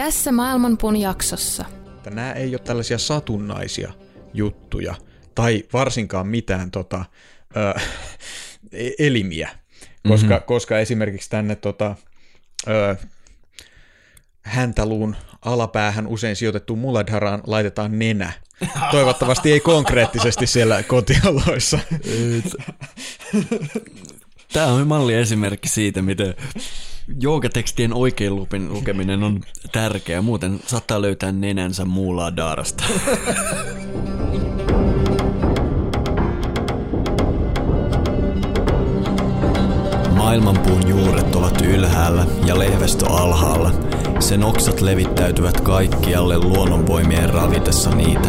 Tässä Maailmanpuun jaksossa. Nämä ei ole tällaisia satunnaisia juttuja, tai varsinkaan mitään tota, ö, elimiä, koska, mm-hmm. koska esimerkiksi tänne tota, ö, häntäluun alapäähän usein sijoitettu Muladharaan laitetaan nenä. Toivottavasti ei konkreettisesti siellä kotioloissa. Tämä on malli esimerkki siitä, miten joogatekstien oikein lupin lukeminen on tärkeää. Muuten saattaa löytää nenänsä Muladharasta. Maailmanpuun juuret ovat ylhäällä ja lehvästö alhaalla. Sen oksat levittäytyvät kaikkialle luonnonvoimien ravitessa niitä.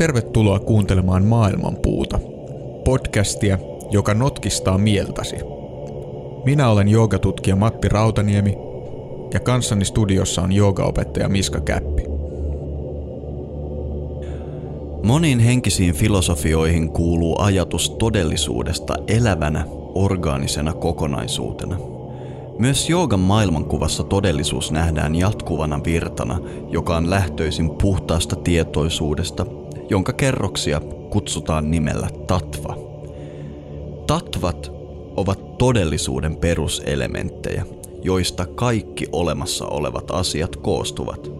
Tervetuloa kuuntelemaan Maailmanpuuta, podcastia, joka notkistaa mieltäsi. Minä olen joogatutkija Matti Rautaniemi ja kanssani studiossa on joogaopettaja Miska Käppi. Moniin henkisiin filosofioihin kuuluu ajatus todellisuudesta elävänä, orgaanisena kokonaisuutena. Myös joogan maailmankuvassa todellisuus nähdään jatkuvana virtana, joka on lähtöisin puhtaasta tietoisuudesta jonka kerroksia kutsutaan nimellä tatva. Tatvat ovat todellisuuden peruselementtejä, joista kaikki olemassa olevat asiat koostuvat.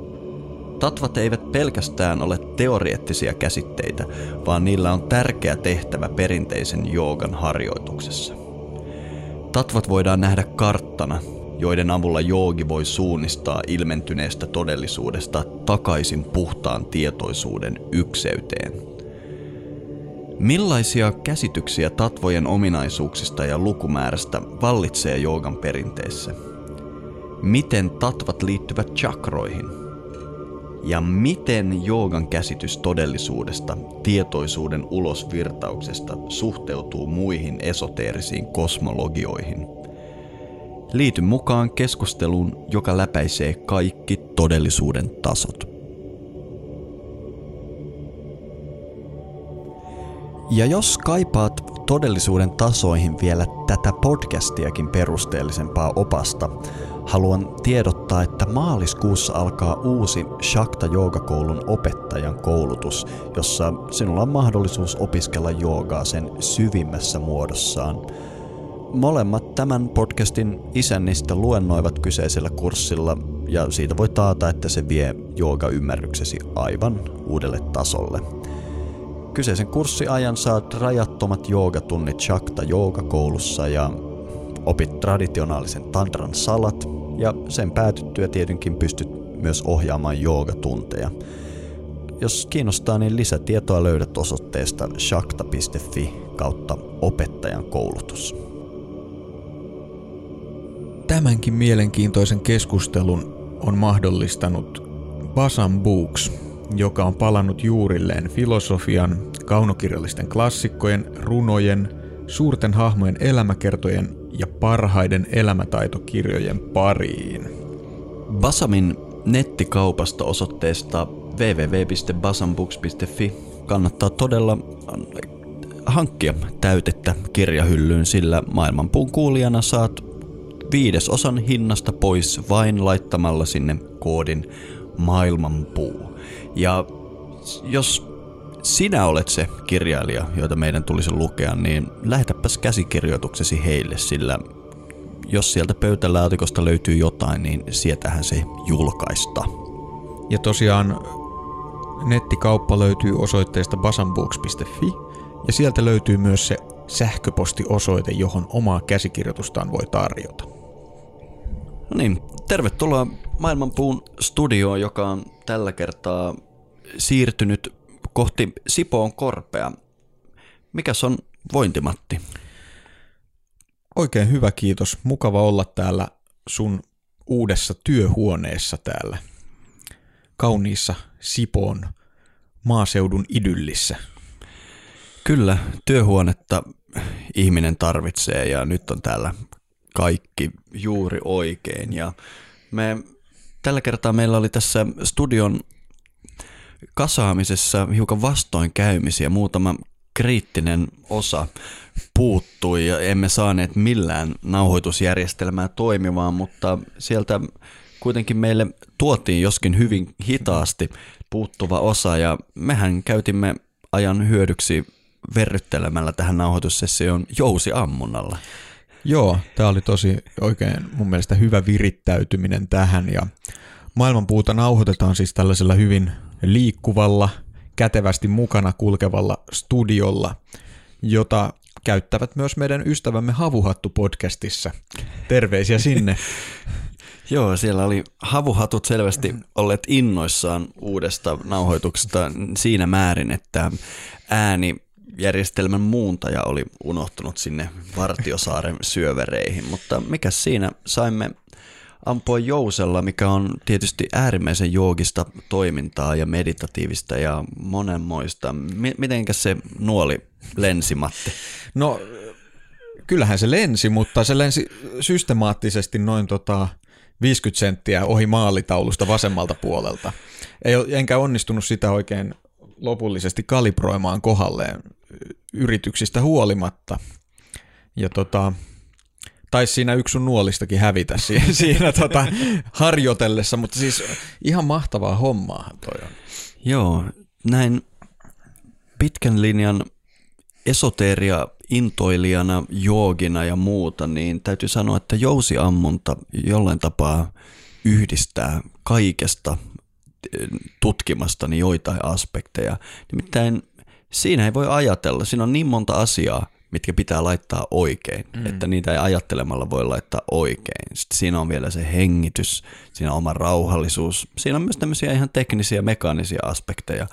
Tatvat eivät pelkästään ole teoreettisia käsitteitä, vaan niillä on tärkeä tehtävä perinteisen joogan harjoituksessa. Tatvat voidaan nähdä karttana, joiden avulla joogi voi suunnistaa ilmentyneestä todellisuudesta takaisin puhtaan tietoisuuden ykseyteen. Millaisia käsityksiä tatvojen ominaisuuksista ja lukumäärästä vallitsee joogan perinteessä? Miten tatvat liittyvät chakroihin? Ja miten joogan käsitys todellisuudesta, tietoisuuden ulosvirtauksesta suhteutuu muihin esoteerisiin kosmologioihin – Liity mukaan keskusteluun, joka läpäisee kaikki todellisuuden tasot. Ja jos kaipaat todellisuuden tasoihin vielä tätä podcastiakin perusteellisempaa opasta, haluan tiedottaa, että maaliskuussa alkaa uusi Shakta Joogakoulun opettajan koulutus, jossa sinulla on mahdollisuus opiskella joogaa sen syvimmässä muodossaan – Molemmat tämän podcastin isännistä luennoivat kyseisellä kurssilla ja siitä voi taata, että se vie jooga-ymmärryksesi aivan uudelle tasolle. Kyseisen kurssiajan saat rajattomat joogatunnit Shakta Jooga-koulussa ja opit traditionaalisen tantran salat ja sen päätyttyä tietenkin pystyt myös ohjaamaan joogatunteja. Jos kiinnostaa, niin lisätietoa löydät osoitteesta shakta.fi kautta opettajan koulutus. Tämänkin mielenkiintoisen keskustelun on mahdollistanut Basan Books, joka on palannut juurilleen filosofian, kaunokirjallisten klassikkojen, runojen, suurten hahmojen elämäkertojen ja parhaiden elämätaitokirjojen pariin. Basamin nettikaupasta osoitteesta www.basanbooks.fi kannattaa todella hankkia täytettä kirjahyllyyn, sillä maailmanpuun kuulijana saat viidesosan hinnasta pois vain laittamalla sinne koodin maailmanpuu. Ja jos sinä olet se kirjailija, jota meidän tulisi lukea, niin lähetäpäs käsikirjoituksesi heille, sillä jos sieltä pöytälaatikosta löytyy jotain, niin sietähän se julkaista. Ja tosiaan nettikauppa löytyy osoitteesta basanbooks.fi ja sieltä löytyy myös se sähköpostiosoite, johon omaa käsikirjoitustaan voi tarjota. No niin, tervetuloa Maailmanpuun studioon, joka on tällä kertaa siirtynyt kohti Sipoon korpea. Mikäs on vointimatti? Oikein hyvä kiitos. Mukava olla täällä sun uudessa työhuoneessa täällä kauniissa Sipoon maaseudun idyllissä. Kyllä, työhuonetta ihminen tarvitsee ja nyt on täällä kaikki juuri oikein. Ja me, tällä kertaa meillä oli tässä studion kasaamisessa hiukan vastoinkäymisiä. Muutama kriittinen osa puuttui ja emme saaneet millään nauhoitusjärjestelmää toimimaan, mutta sieltä kuitenkin meille tuotiin joskin hyvin hitaasti puuttuva osa ja mehän käytimme ajan hyödyksi verryttelemällä tähän nauhoitussessioon jousiammunnalla. Joo, tämä oli tosi oikein mun mielestä hyvä virittäytyminen tähän ja maailmanpuuta nauhoitetaan siis tällaisella hyvin liikkuvalla, kätevästi mukana kulkevalla studiolla, jota käyttävät myös meidän ystävämme Havuhattu podcastissa. Terveisiä sinne. Joo, siellä oli havuhatut selvästi olleet innoissaan uudesta nauhoituksesta siinä määrin, että ääni järjestelmän muuntaja oli unohtunut sinne Vartiosaaren syövereihin, mutta mikä siinä saimme ampua jousella, mikä on tietysti äärimmäisen joogista toimintaa ja meditatiivista ja monenmoista. Mitenkä se nuoli lensi, Matti? No, kyllähän se lensi, mutta se lensi systemaattisesti noin tota 50 senttiä ohi maalitaulusta vasemmalta puolelta. Ei, enkä onnistunut sitä oikein lopullisesti kalibroimaan kohalleen yrityksistä huolimatta. Ja tota, taisi siinä yksi sun nuolistakin hävitä siinä, siinä tota, harjoitellessa, mutta siis ihan mahtavaa hommaa toi on. Joo, näin pitkän linjan esoteria intoilijana, joogina ja muuta, niin täytyy sanoa, että jousiammunta jollain tapaa yhdistää kaikesta eh, tutkimastani joitain aspekteja. Nimittäin siinä ei voi ajatella, siinä on niin monta asiaa, mitkä pitää laittaa oikein, mm. että niitä ei ajattelemalla voi laittaa oikein. Sitten siinä on vielä se hengitys, siinä on oma rauhallisuus, siinä on myös tämmöisiä ihan teknisiä, mekaanisia aspekteja.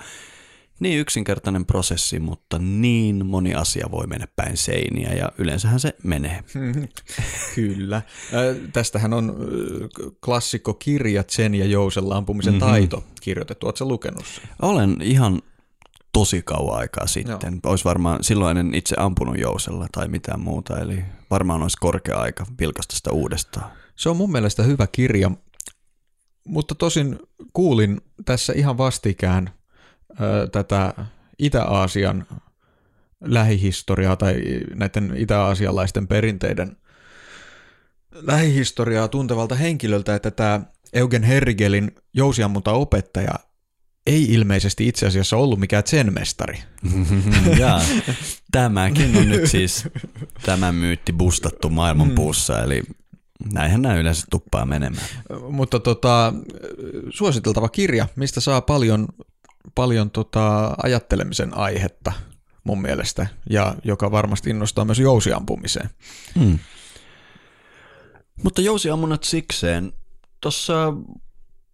Niin yksinkertainen prosessi, mutta niin moni asia voi mennä päin seiniä ja yleensähän se menee. Kyllä. Äh, tästähän on klassikkokirja Zen ja Jousella ampumisen mm-hmm. taito kirjoitettu. Oletko lukenut sen? Olen ihan tosi kauan aikaa sitten. Joo. Olisi varmaan silloin en itse ampunut jousella tai mitään muuta, eli varmaan olisi korkea aika vilkasta sitä uudestaan. Se on mun mielestä hyvä kirja, mutta tosin kuulin tässä ihan vastikään ö, tätä Itä-Aasian lähihistoriaa tai näiden itä-aasialaisten perinteiden lähihistoriaa tuntevalta henkilöltä, että tämä Eugen Herrigelin jousiammunta opettaja ei ilmeisesti itse asiassa ollut mikään zen-mestari. ja, tämäkin on nyt siis tämä myytti bustattu maailmanpuussa, mm. eli näinhän nämä yleensä tuppaa menemään. Mutta tota, suositeltava kirja, mistä saa paljon, paljon tota ajattelemisen aihetta mun mielestä, ja joka varmasti innostaa myös jousiampumiseen. Hmm. Mutta jousiammunat sikseen. Tuossa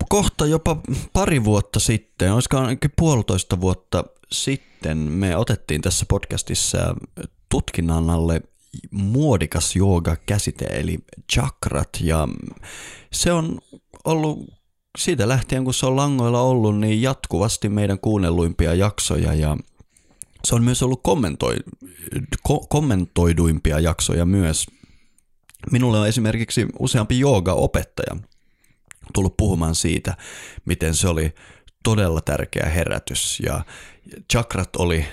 kohta jopa pari vuotta sitten, olisiko ainakin puolitoista vuotta sitten, me otettiin tässä podcastissa tutkinnan alle muodikas jooga-käsite, eli chakrat, ja se on ollut siitä lähtien, kun se on langoilla ollut, niin jatkuvasti meidän kuunnelluimpia jaksoja, ja se on myös ollut kommentoi, ko- kommentoiduimpia jaksoja myös. Minulle on esimerkiksi useampi jooga-opettaja tullut puhumaan siitä, miten se oli todella tärkeä herätys ja chakrat oli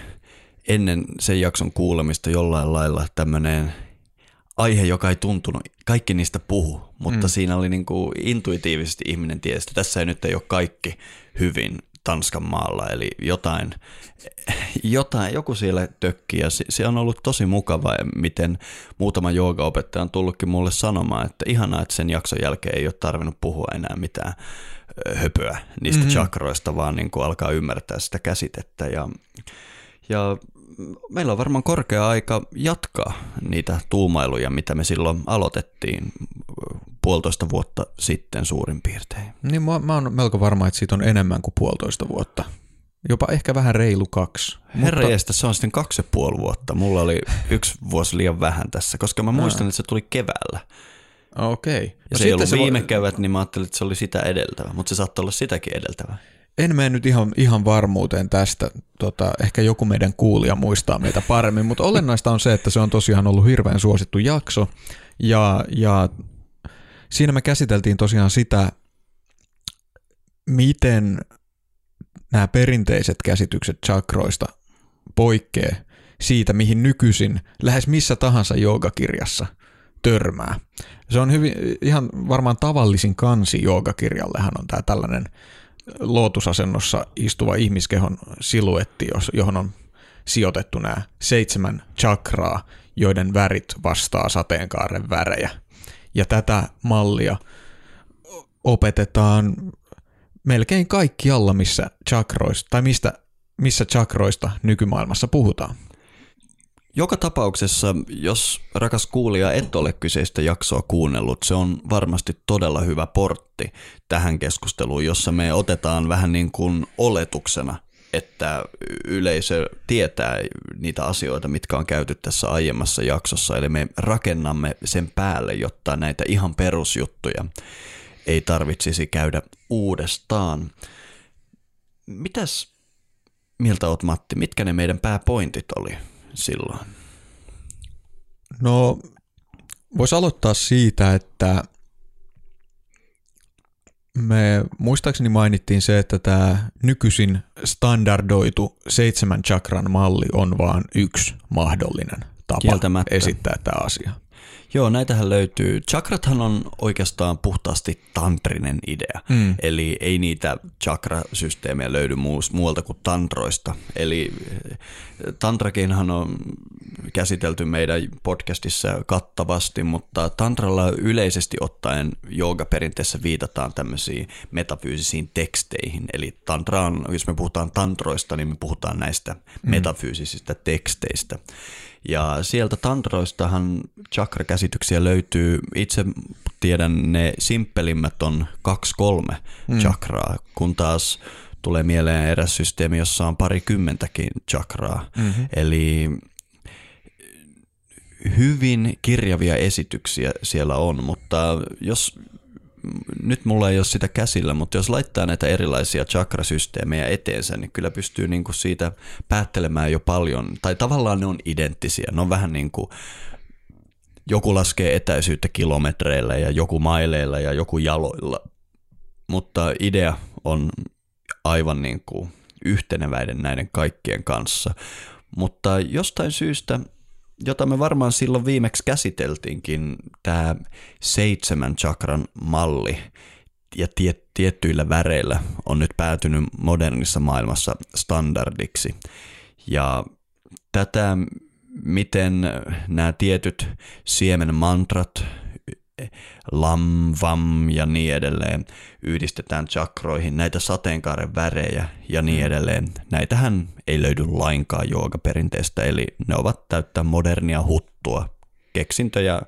ennen sen jakson kuulemista jollain lailla tämmöinen aihe, joka ei tuntunut, kaikki niistä puhu, mutta mm. siinä oli niin kuin intuitiivisesti ihminen tiesi, että tässä ei nyt ei ole kaikki hyvin Tanskan maalla, eli jotain, jotain joku siellä tökki ja se, se on ollut tosi mukava, miten muutama joogaopettaja on tullutkin mulle sanomaan, että ihanaa, että sen jakson jälkeen ei ole tarvinnut puhua enää mitään höpöä niistä mm-hmm. chakroista, vaan niin kuin alkaa ymmärtää sitä käsitettä ja, ja meillä on varmaan korkea aika jatkaa niitä tuumailuja, mitä me silloin aloitettiin puolitoista vuotta sitten suurin piirtein. Niin mä, mä oon melko varma, että siitä on enemmän kuin puolitoista vuotta. Jopa ehkä vähän reilu kaksi. Herra Mutta... se on sitten kaksi ja puoli vuotta. Mulla oli yksi vuosi liian vähän tässä, koska mä muistan, että se tuli keväällä. Okei. Okay. Ja no se ei ollut se viime vo... kevät, niin mä ajattelin, että se oli sitä edeltävä, mutta se saattoi olla sitäkin edeltävä. En mene nyt ihan, ihan varmuuteen tästä. Tota, ehkä joku meidän kuulija muistaa meitä paremmin, mutta olennaista on se, että se on tosiaan ollut hirveän suosittu jakso. Ja, ja siinä me käsiteltiin tosiaan sitä, miten nämä perinteiset käsitykset chakroista poikkeaa siitä, mihin nykyisin lähes missä tahansa joogakirjassa törmää. Se on hyvin, ihan varmaan tavallisin kansi joogakirjallehan on tämä tällainen lootusasennossa istuva ihmiskehon siluetti, johon on sijoitettu nämä seitsemän chakraa, joiden värit vastaa sateenkaaren värejä. Ja tätä mallia opetetaan melkein kaikkialla, missä chakroista, tai mistä, missä chakroista nykymaailmassa puhutaan. Joka tapauksessa, jos rakas kuulija et ole kyseistä jaksoa kuunnellut, se on varmasti todella hyvä portti tähän keskusteluun, jossa me otetaan vähän niin kuin oletuksena, että yleisö tietää niitä asioita, mitkä on käyty tässä aiemmassa jaksossa, eli me rakennamme sen päälle, jotta näitä ihan perusjuttuja ei tarvitsisi käydä uudestaan. Mitäs mieltä oot Matti, mitkä ne meidän pääpointit oli silloin? No, voisi aloittaa siitä, että me muistaakseni mainittiin se, että tämä nykyisin standardoitu seitsemän chakran malli on vain yksi mahdollinen tapa esittää tämä asia. Joo, näitähän löytyy. Chakrathan on oikeastaan puhtaasti tantrinen idea, mm. eli ei niitä chakrasysteemejä löydy muualta kuin tantroista. Eli eh, tantrakinhan on käsitelty meidän podcastissa kattavasti, mutta tantralla yleisesti ottaen joogaperinteessä viitataan tämmöisiin metafyysisiin teksteihin. Eli tantra on, jos me puhutaan tantroista, niin me puhutaan näistä mm. metafyysisistä teksteistä. Ja sieltä tantroistahan chakra-käsityksiä löytyy. Itse tiedän ne simppelimmät on kaksi kolme mm. chakraa, kun taas tulee mieleen eräs systeemi, jossa on parikymmentäkin chakraa. Mm-hmm. Eli hyvin kirjavia esityksiä siellä on, mutta jos nyt mulla ei ole sitä käsillä, mutta jos laittaa näitä erilaisia chakrasysteemejä eteensä, niin kyllä pystyy niin kuin siitä päättelemään jo paljon. Tai tavallaan ne on identtisiä. Ne on vähän niin kuin joku laskee etäisyyttä kilometreillä ja joku maileilla ja joku jaloilla. Mutta idea on aivan niin kuin yhteneväinen näiden kaikkien kanssa. Mutta jostain syystä jota me varmaan silloin viimeksi käsiteltiinkin, tämä seitsemän chakran malli ja tie, tiettyillä väreillä on nyt päätynyt modernissa maailmassa standardiksi. Ja tätä, miten nämä tietyt siemen mantrat, lam, vam ja niin edelleen yhdistetään chakroihin, näitä sateenkaaren värejä ja niin mm. edelleen. Näitähän ei löydy lainkaan joogaperinteestä, eli ne ovat täyttä modernia huttua, keksintöjä,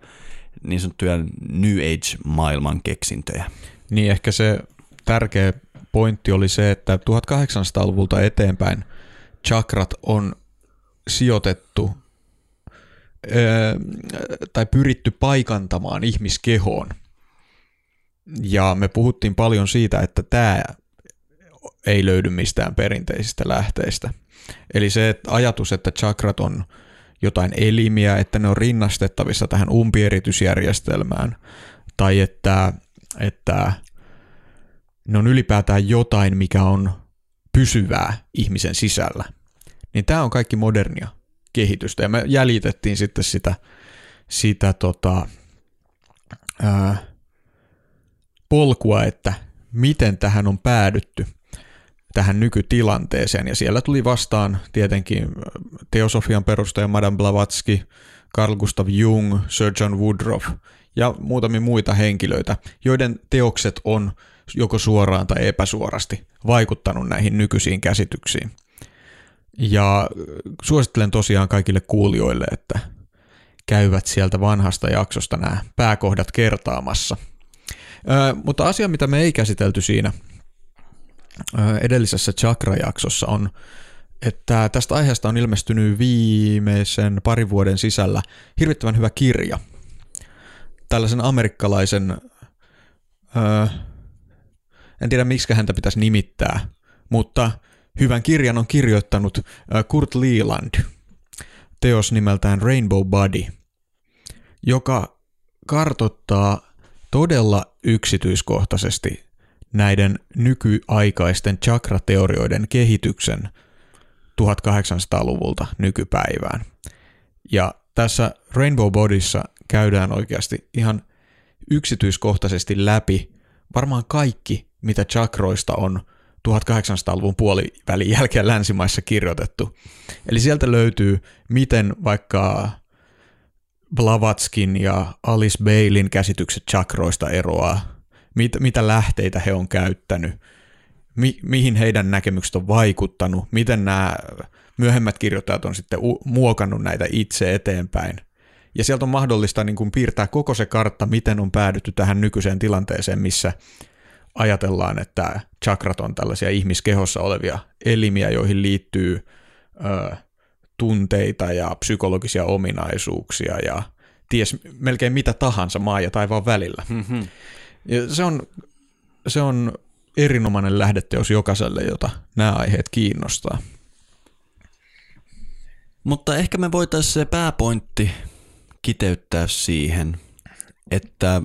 niin sanottuja New Age-maailman keksintöjä. Niin ehkä se tärkeä pointti oli se, että 1800-luvulta eteenpäin chakrat on sijoitettu tai pyritty paikantamaan ihmiskehoon. Ja me puhuttiin paljon siitä, että tämä ei löydy mistään perinteisistä lähteistä. Eli se että ajatus, että chakrat on jotain elimiä, että ne on rinnastettavissa tähän umpieritysjärjestelmään, tai että, että ne on ylipäätään jotain, mikä on pysyvää ihmisen sisällä, niin tämä on kaikki modernia kehitystä. Ja me jäljitettiin sitten sitä, sitä tota, ää, polkua, että miten tähän on päädytty tähän nykytilanteeseen. Ja siellä tuli vastaan tietenkin teosofian perustaja Madame Blavatsky, Carl Gustav Jung, Sir John Woodruff ja muutamia muita henkilöitä, joiden teokset on joko suoraan tai epäsuorasti vaikuttanut näihin nykyisiin käsityksiin. Ja suosittelen tosiaan kaikille kuulijoille, että käyvät sieltä vanhasta jaksosta nämä pääkohdat kertaamassa. Ö, mutta asia, mitä me ei käsitelty siinä, edellisessä chakra-jaksossa on, että tästä aiheesta on ilmestynyt viimeisen parin vuoden sisällä hirvittävän hyvä kirja. Tällaisen amerikkalaisen, öö, en tiedä miksi häntä pitäisi nimittää, mutta hyvän kirjan on kirjoittanut Kurt Leland, teos nimeltään Rainbow Body, joka kartottaa todella yksityiskohtaisesti näiden nykyaikaisten chakrateorioiden kehityksen 1800-luvulta nykypäivään. Ja tässä Rainbow Bodyssa käydään oikeasti ihan yksityiskohtaisesti läpi varmaan kaikki, mitä chakroista on 1800-luvun puolivälin jälkeen länsimaissa kirjoitettu. Eli sieltä löytyy, miten vaikka Blavatskin ja Alice Bailin käsitykset chakroista eroaa, mit, mitä lähteitä he on käyttänyt, mi, mihin heidän näkemykset on vaikuttanut, miten nämä myöhemmät kirjoittajat on sitten u- muokannut näitä itse eteenpäin. Ja sieltä on mahdollista niin kuin piirtää koko se kartta, miten on päädytty tähän nykyiseen tilanteeseen, missä ajatellaan, että chakrat on tällaisia ihmiskehossa olevia elimiä, joihin liittyy ö, tunteita ja psykologisia ominaisuuksia ja ties melkein mitä tahansa maa ja taivaan välillä. Mm-hmm. Ja se, on, se on erinomainen lähdeteos jokaiselle, jota nämä aiheet kiinnostaa. Mutta ehkä me voitaisiin se pääpointti kiteyttää siihen, että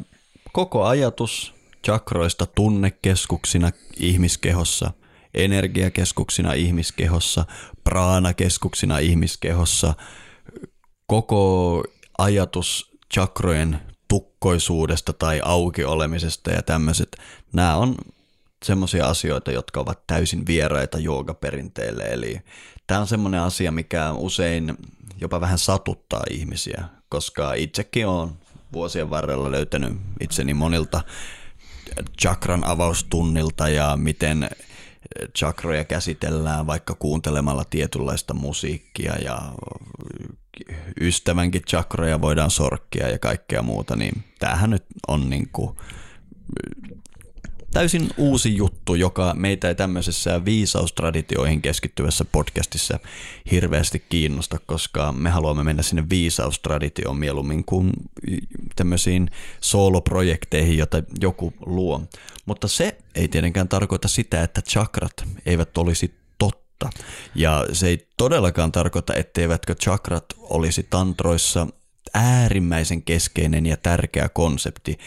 koko ajatus chakroista tunnekeskuksina ihmiskehossa, energiakeskuksina ihmiskehossa, praanakeskuksina ihmiskehossa, koko ajatus chakrojen tukkoisuudesta tai auki olemisesta ja tämmöiset, nämä on semmoisia asioita, jotka ovat täysin vieraita joogaperinteelle. Eli tämä on semmoinen asia, mikä usein jopa vähän satuttaa ihmisiä, koska itsekin olen vuosien varrella löytänyt itseni monilta chakran avaustunnilta ja miten chakroja käsitellään vaikka kuuntelemalla tietynlaista musiikkia ja ystävänkin chakroja voidaan sorkkia ja kaikkea muuta, niin tämähän nyt on niin kuin täysin uusi juttu, joka meitä ei tämmöisessä viisaustraditioihin keskittyvässä podcastissa hirveästi kiinnosta, koska me haluamme mennä sinne viisaustraditioon mieluummin kuin tämmöisiin sooloprojekteihin, joita joku luo. Mutta se ei tietenkään tarkoita sitä, että chakrat eivät olisi totta. Ja se ei todellakaan tarkoita, etteivätkö chakrat olisi tantroissa äärimmäisen keskeinen ja tärkeä konsepti,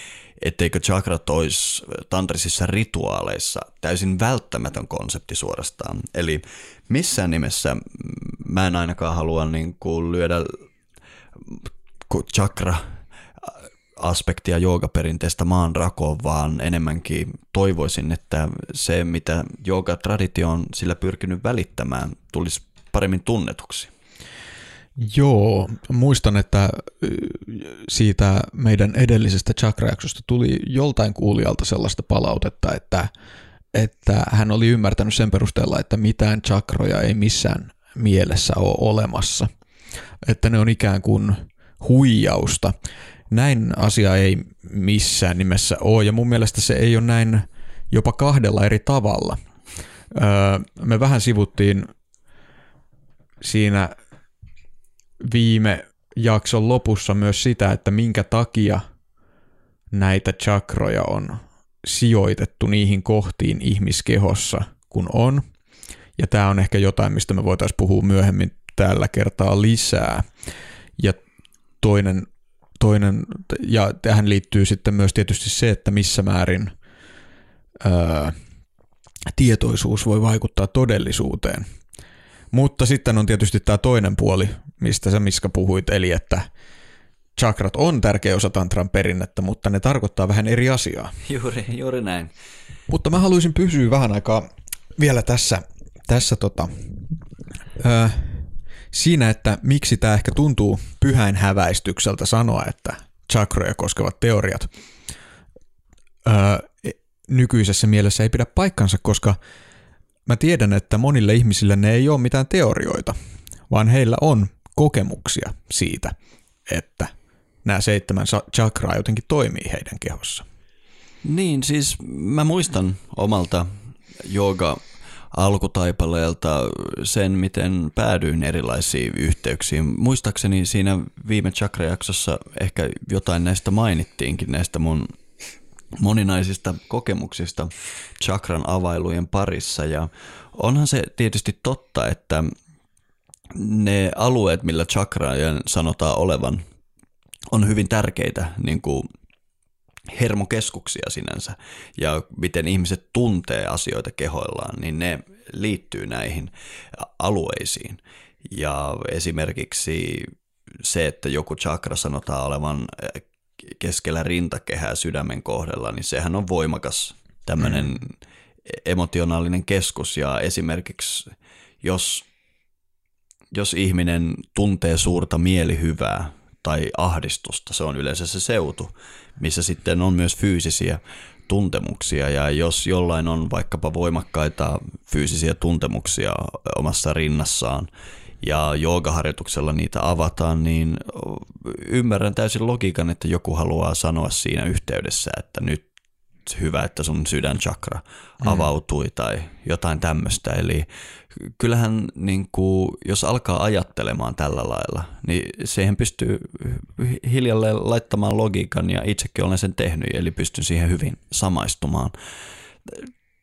etteikö chakrat olisi tantrisissa rituaaleissa täysin välttämätön konsepti suorastaan. Eli missään nimessä mä en ainakaan halua niin kuin lyödä chakra aspektia joogaperinteestä maan rakoon, vaan enemmänkin toivoisin, että se, mitä joogatraditio on sillä pyrkinyt välittämään, tulisi paremmin tunnetuksi. Joo, muistan, että siitä meidän edellisestä chakrajaksosta tuli joltain kuulijalta sellaista palautetta, että, että hän oli ymmärtänyt sen perusteella, että mitään chakroja ei missään mielessä ole olemassa. Että ne on ikään kuin huijausta. Näin asia ei missään nimessä ole, ja mun mielestä se ei ole näin jopa kahdella eri tavalla. Öö, me vähän sivuttiin siinä viime jakson lopussa myös sitä, että minkä takia näitä chakroja on sijoitettu niihin kohtiin ihmiskehossa, kun on. Ja tämä on ehkä jotain, mistä me voitaisiin puhua myöhemmin tällä kertaa lisää. Ja toinen, toinen ja tähän liittyy sitten myös tietysti se, että missä määrin ää, tietoisuus voi vaikuttaa todellisuuteen. Mutta sitten on tietysti tämä toinen puoli, mistä sä Miska puhuit, eli että chakrat on tärkeä osa tantran perinnettä, mutta ne tarkoittaa vähän eri asiaa. Juuri, juuri näin. Mutta mä haluaisin pysyä vähän aikaa vielä tässä, tässä tota, ö, siinä, että miksi tämä ehkä tuntuu pyhäin häväistykseltä sanoa, että chakroja koskevat teoriat ö, nykyisessä mielessä ei pidä paikkansa, koska mä tiedän, että monille ihmisille ne ei ole mitään teorioita, vaan heillä on kokemuksia siitä, että nämä seitsemän chakraa jotenkin toimii heidän kehossa. Niin, siis mä muistan omalta jooga alkutaipaleelta sen, miten päädyin erilaisiin yhteyksiin. Muistaakseni siinä viime chakrajaksossa ehkä jotain näistä mainittiinkin, näistä mun moninaisista kokemuksista chakran availujen parissa. Ja onhan se tietysti totta, että ne alueet, millä chakrajen sanotaan olevan, on hyvin tärkeitä niin kuin hermokeskuksia sinänsä ja miten ihmiset tuntee asioita kehoillaan, niin ne liittyy näihin alueisiin. Ja esimerkiksi se, että joku chakra sanotaan olevan keskellä rintakehää sydämen kohdalla, niin sehän on voimakas tämmöinen mm. emotionaalinen keskus ja esimerkiksi jos, jos ihminen tuntee suurta mielihyvää tai ahdistusta, se on yleensä se seutu, missä sitten on myös fyysisiä tuntemuksia. Ja jos jollain on vaikkapa voimakkaita fyysisiä tuntemuksia omassa rinnassaan ja joogaharjoituksella niitä avataan, niin ymmärrän täysin logiikan, että joku haluaa sanoa siinä yhteydessä, että nyt hyvä, että sun sydänchakra mm. avautui mm. tai jotain tämmöistä. Eli kyllähän niin kuin, jos alkaa ajattelemaan tällä lailla, niin siihen pystyy hiljalleen laittamaan logiikan ja itsekin olen sen tehnyt, eli pystyn siihen hyvin samaistumaan.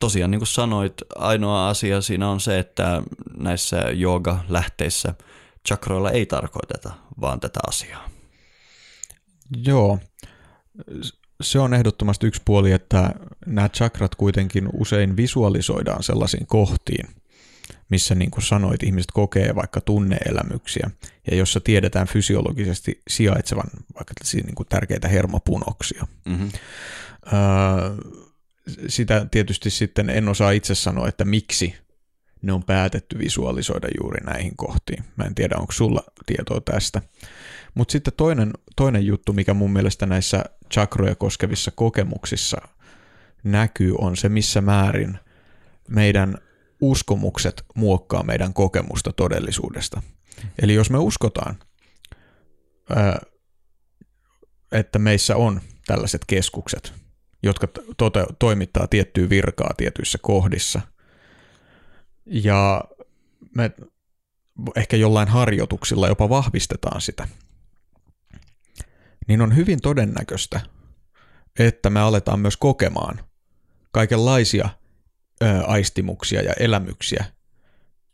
Tosiaan niin kuin sanoit, ainoa asia siinä on se, että näissä jooga-lähteissä chakroilla ei tarkoiteta vaan tätä asiaa. Joo, se on ehdottomasti yksi puoli, että nämä chakrat kuitenkin usein visualisoidaan sellaisiin kohtiin, missä niin kuin sanoit, ihmiset kokee vaikka tunneelämyksiä, ja jossa tiedetään fysiologisesti sijaitsevan vaikka niin kuin tärkeitä hermopunoksia. Mm-hmm. Öö, sitä tietysti sitten en osaa itse sanoa, että miksi ne on päätetty visualisoida juuri näihin kohtiin. Mä en tiedä, onko sulla tietoa tästä. Mutta sitten toinen, toinen juttu, mikä mun mielestä näissä chakroja koskevissa kokemuksissa näkyy, on se, missä määrin meidän uskomukset muokkaa meidän kokemusta todellisuudesta. Eli jos me uskotaan, että meissä on tällaiset keskukset, jotka tote- toimittaa tiettyä virkaa tietyissä kohdissa, ja me ehkä jollain harjoituksilla jopa vahvistetaan sitä, niin on hyvin todennäköistä, että me aletaan myös kokemaan kaikenlaisia ö, aistimuksia ja elämyksiä,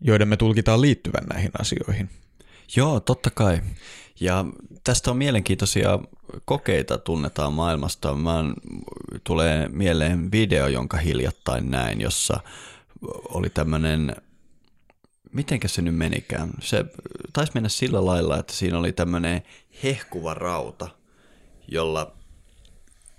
joiden me tulkitaan liittyvän näihin asioihin. Joo, totta kai. Ja tästä on mielenkiintoisia kokeita tunnetaan maailmasta. Mä tulee mieleen video, jonka hiljattain näin, jossa oli tämmöinen, mitenkä se nyt menikään? Se taisi mennä sillä lailla, että siinä oli tämmöinen hehkuva rauta, jolla,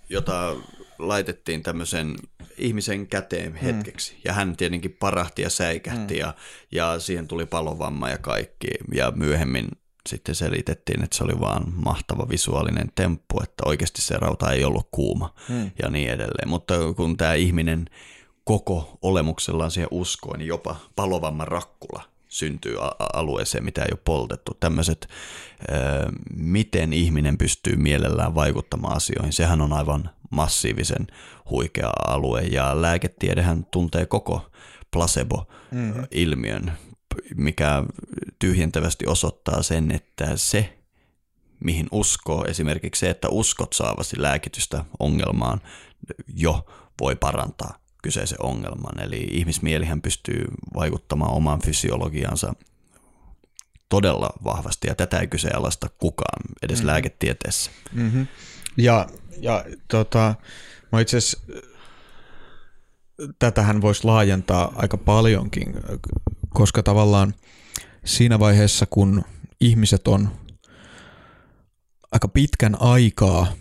jota laitettiin tämmöisen ihmisen käteen mm. hetkeksi. Mm. Ja hän tietenkin parahti ja säikähti mm. ja, ja siihen tuli palovamma ja kaikki. Ja myöhemmin sitten selitettiin, että se oli vaan mahtava visuaalinen temppu, että oikeasti se rauta ei ollut kuuma mm. ja niin edelleen. Mutta kun tämä ihminen koko olemuksellaan siihen uskoon, niin jopa palovamman rakkula syntyy alueeseen, mitä ei ole poltettu. Tämmöiset, miten ihminen pystyy mielellään vaikuttamaan asioihin, sehän on aivan massiivisen huikea alue. Ja lääketiedehän tuntee koko placebo-ilmiön, mikä tyhjentävästi osoittaa sen, että se, mihin uskoo, esimerkiksi se, että uskot saavasti lääkitystä ongelmaan, jo voi parantaa kyseisen ongelman. Eli ihmismielihän pystyy vaikuttamaan omaan fysiologiansa todella vahvasti, ja tätä ei kyseenalaista kukaan, edes mm-hmm. lääketieteessä. Mm-hmm. Ja, ja tota, mä itse asiassa tätähän voisi laajentaa aika paljonkin, koska tavallaan siinä vaiheessa, kun ihmiset on aika pitkän aikaa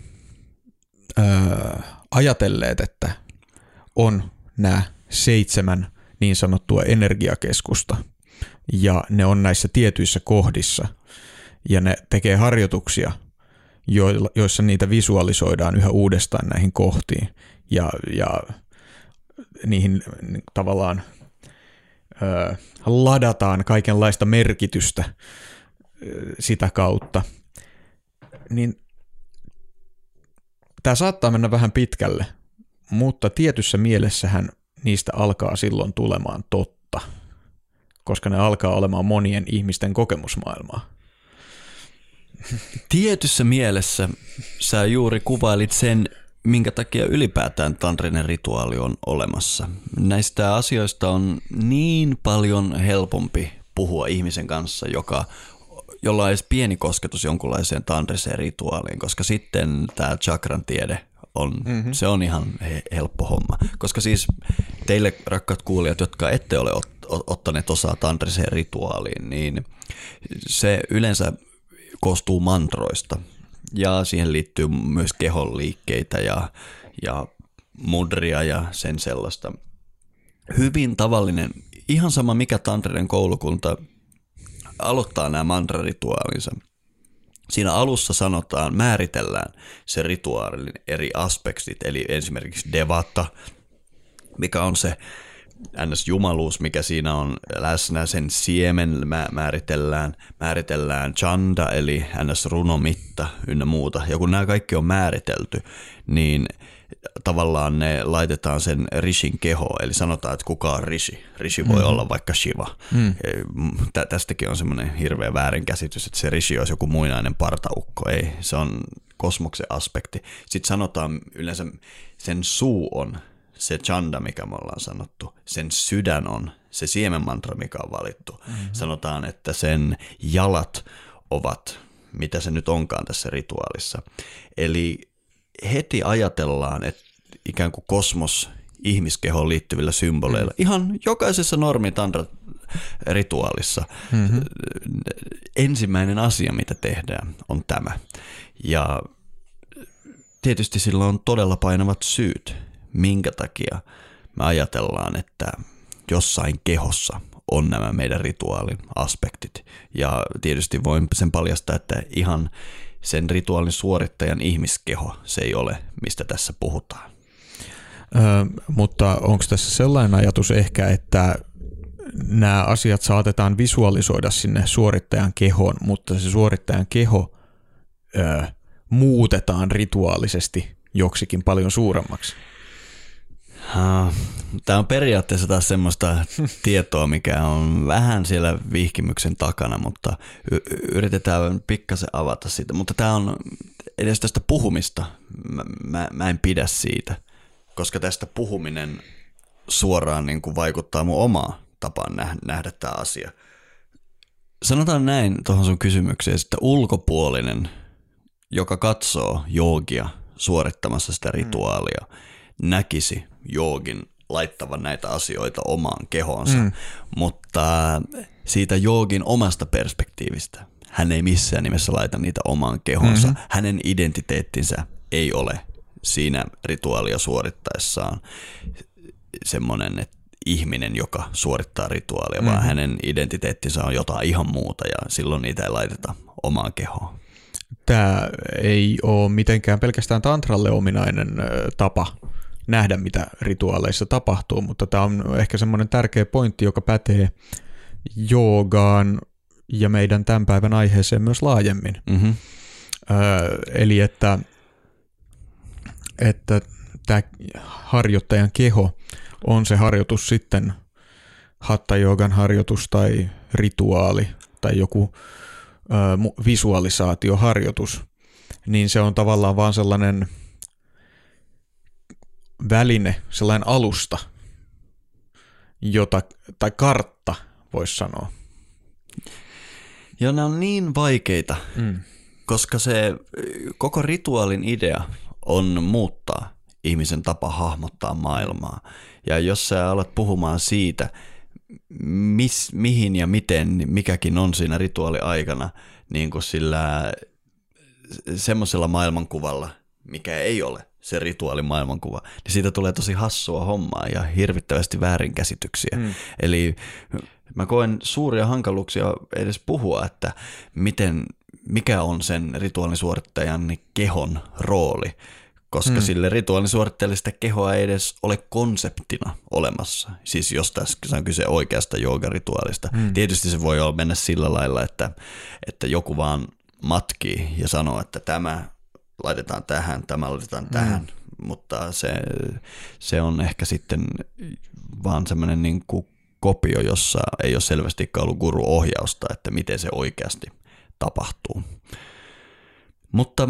ää, ajatelleet, että on nämä seitsemän niin sanottua energiakeskusta, ja ne on näissä tietyissä kohdissa, ja ne tekee harjoituksia, joissa niitä visualisoidaan yhä uudestaan näihin kohtiin, ja, ja niihin tavallaan ö, ladataan kaikenlaista merkitystä ö, sitä kautta, niin tämä saattaa mennä vähän pitkälle, mutta tietyssä mielessähän niistä alkaa silloin tulemaan totta, koska ne alkaa olemaan monien ihmisten kokemusmaailmaa. Tietyssä mielessä sä juuri kuvailit sen, minkä takia ylipäätään tantrinen rituaali on olemassa. Näistä asioista on niin paljon helpompi puhua ihmisen kanssa, joka jolla on edes pieni kosketus jonkunlaiseen tantriseen rituaaliin, koska sitten tämä chakran tiede on, mm-hmm. se on ihan he, helppo homma. Koska siis teille rakkaat kuulijat, jotka ette ole ot, ottaneet osaa tantriseen rituaaliin, niin se yleensä koostuu mantroista ja siihen liittyy myös kehon liikkeitä ja, ja mudria ja sen sellaista. Hyvin tavallinen, ihan sama mikä tantrinen koulukunta aloittaa nämä mantrarituaalinsa. Siinä alussa sanotaan, määritellään se rituaalin eri aspektit, eli esimerkiksi devata, mikä on se ns-jumaluus, mikä siinä on läsnä, sen siemen määritellään, määritellään chanda, eli ns-runomitta ynnä muuta. Ja kun nämä kaikki on määritelty, niin tavallaan ne laitetaan sen rishin keho, eli sanotaan, että kuka on rishi. Rishi voi mm. olla vaikka Shiva. Mm. Tä, tästäkin on semmoinen hirveä väärinkäsitys, että se rishi olisi joku muinainen partaukko. Ei, se on kosmoksen aspekti. Sitten sanotaan yleensä, sen suu on se chanda, mikä me ollaan sanottu. Sen sydän on se siemenmantra, mikä on valittu. Mm-hmm. Sanotaan, että sen jalat ovat, mitä se nyt onkaan tässä rituaalissa. Eli heti ajatellaan, että ikään kuin kosmos ihmiskehoon liittyvillä symboleilla. Mm. Ihan jokaisessa normi tantra rituaalissa mm-hmm. ensimmäinen asia, mitä tehdään, on tämä. Ja tietysti sillä on todella painavat syyt, minkä takia me ajatellaan, että jossain kehossa on nämä meidän rituaalin aspektit. Ja tietysti voin sen paljastaa, että ihan sen rituaalin suorittajan ihmiskeho se ei ole, mistä tässä puhutaan. Ö, mutta onko tässä sellainen ajatus ehkä, että nämä asiat saatetaan visualisoida sinne suorittajan kehoon, mutta se suorittajan keho ö, muutetaan rituaalisesti joksikin paljon suuremmaksi? Tämä on periaatteessa taas semmoista tietoa, mikä on vähän siellä vihkimyksen takana, mutta yritetään pikkasen avata sitä. Mutta tämä on edes tästä puhumista, mä, mä, mä en pidä siitä, koska tästä puhuminen suoraan niin kuin vaikuttaa mun omaa tapaan nähdä, nähdä tämä asia. Sanotaan näin tuohon sun kysymykseen, että ulkopuolinen, joka katsoo joogia suorittamassa sitä rituaalia, mm. Näkisi joogin laittavan näitä asioita omaan kehoonsa, mm. mutta siitä joogin omasta perspektiivistä hän ei missään nimessä laita niitä omaan kehonsa. Mm-hmm. Hänen identiteettinsä ei ole siinä rituaalia suorittaessaan semmoinen että ihminen, joka suorittaa rituaalia, mm-hmm. vaan hänen identiteettinsä on jotain ihan muuta ja silloin niitä ei laiteta omaan kehoon. Tämä ei ole mitenkään pelkästään tantralle ominainen tapa nähdä, mitä rituaaleissa tapahtuu, mutta tämä on ehkä semmoinen tärkeä pointti, joka pätee joogaan ja meidän tämän päivän aiheeseen myös laajemmin. Mm-hmm. Öö, eli että, että tämä harjoittajan keho on se harjoitus sitten hatta harjoitus tai rituaali tai joku ö, visualisaatioharjoitus, niin se on tavallaan vaan sellainen – väline, sellainen alusta, jota, tai kartta voisi sanoa. Joo, ne on niin vaikeita, mm. koska se koko rituaalin idea on muuttaa ihmisen tapa hahmottaa maailmaa. Ja jos sä alat puhumaan siitä, mis, mihin ja miten mikäkin on siinä rituaaliaikana, niin kuin sillä semmoisella maailmankuvalla, mikä ei ole se rituaalimaailmankuva, niin siitä tulee tosi hassua hommaa ja hirvittävästi väärinkäsityksiä. Mm. Eli mä koen suuria hankaluuksia edes puhua, että miten, mikä on sen rituaalisuorittajan kehon rooli, koska mm. sille rituaalisuorittajalle sitä kehoa ei edes ole konseptina olemassa. Siis jos tässä on kyse oikeasta joogarituaalista. Mm. Tietysti se voi olla mennä sillä lailla, että, että joku vaan matkii ja sanoo, että tämä laitetaan tähän, tämä laitetaan mm. tähän. mutta se, se on ehkä sitten vaan semmoinen niin kuin kopio, jossa ei ole selvästikään ollut guru-ohjausta, että miten se oikeasti tapahtuu. Mutta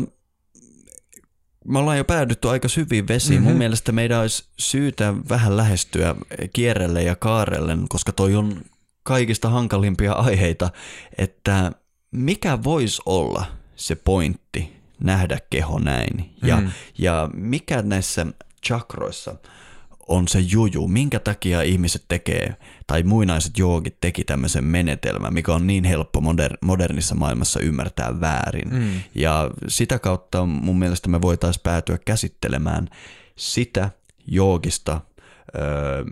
me ollaan jo päädytty aika syviin vesiin. Mm-hmm. Mun mielestä meidän olisi syytä vähän lähestyä kierrelle ja kaarelle, koska toi on kaikista hankalimpia aiheita, että mikä voisi olla se pointti nähdä keho näin ja, mm. ja mikä näissä chakroissa on se juju, minkä takia ihmiset tekee tai muinaiset joogit teki tämmöisen menetelmän, mikä on niin helppo moder- modernissa maailmassa ymmärtää väärin. Mm. Ja sitä kautta mun mielestä me voitaisiin päätyä käsittelemään sitä joogista öö,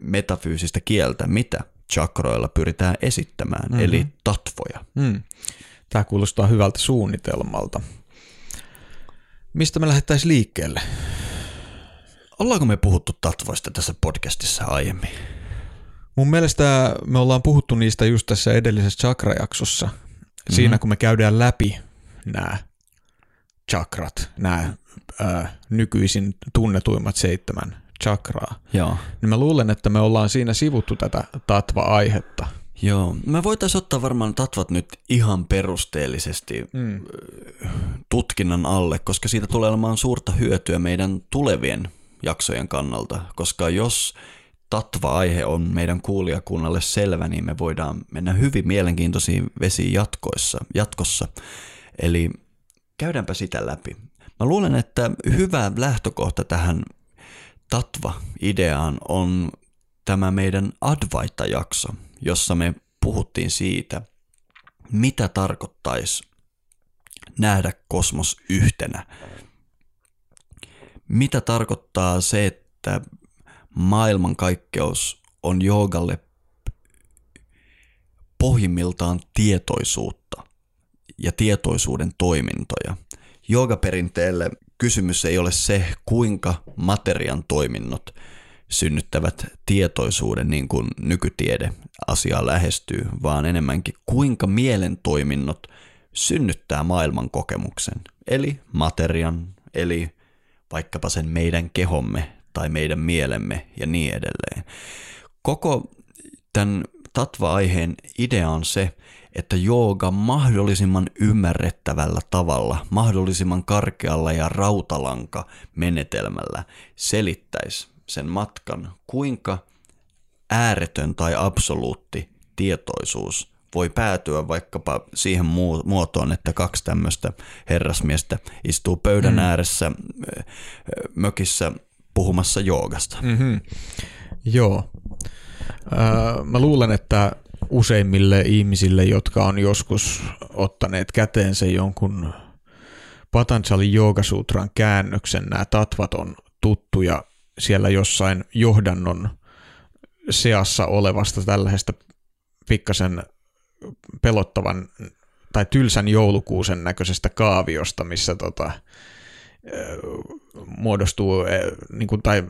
metafyysistä kieltä, mitä chakroilla pyritään esittämään, mm-hmm. eli tatvoja. Mm. Tämä kuulostaa hyvältä suunnitelmalta. Mistä me lähdettäisiin liikkeelle? Ollaanko me puhuttu tatvoista tässä podcastissa aiemmin? Mun mielestä me ollaan puhuttu niistä just tässä edellisessä chakrajaksossa. Mm-hmm. Siinä kun me käydään läpi nämä chakrat, nämä ää, nykyisin tunnetuimmat seitsemän chakraa. Joo. Niin mä luulen, että me ollaan siinä sivuttu tätä tatva-aihetta. Joo, me voitaisiin ottaa varmaan tatvat nyt ihan perusteellisesti mm. tutkinnan alle, koska siitä tulee olemaan suurta hyötyä meidän tulevien jaksojen kannalta, koska jos tatva-aihe on meidän kuulijakunnalle selvä, niin me voidaan mennä hyvin mielenkiintoisiin vesiin jatkoissa, jatkossa. Eli käydäänpä sitä läpi. Mä luulen, että hyvä lähtökohta tähän tatva-ideaan on tämä meidän Advaita-jakso, jossa me puhuttiin siitä, mitä tarkoittaisi nähdä kosmos yhtenä. Mitä tarkoittaa se, että maailmankaikkeus on joogalle pohjimmiltaan tietoisuutta ja tietoisuuden toimintoja. Joogaperinteelle kysymys ei ole se, kuinka materian toiminnot synnyttävät tietoisuuden niin kuin nykytiede asiaa lähestyy, vaan enemmänkin kuinka mielen toiminnot synnyttää maailman kokemuksen, eli materian, eli vaikkapa sen meidän kehomme tai meidän mielemme ja niin edelleen. Koko tämän tatva-aiheen idea on se, että jooga mahdollisimman ymmärrettävällä tavalla, mahdollisimman karkealla ja rautalanka menetelmällä selittäisi sen matkan, kuinka ääretön tai absoluutti tietoisuus voi päätyä vaikkapa siihen muotoon, että kaksi tämmöistä herrasmiestä istuu pöydän mm. ääressä mökissä puhumassa joogasta. Mm-hmm. Joo. Äh, mä luulen, että useimmille ihmisille, jotka on joskus ottaneet käteensä jonkun Patanjali Joogasutran käännöksen, nämä tatvat on tuttuja siellä jossain johdannon seassa olevasta tällaisesta pikkasen pelottavan tai tylsän joulukuusen näköisestä kaaviosta, missä tota, muodostuu, niin kuin, tai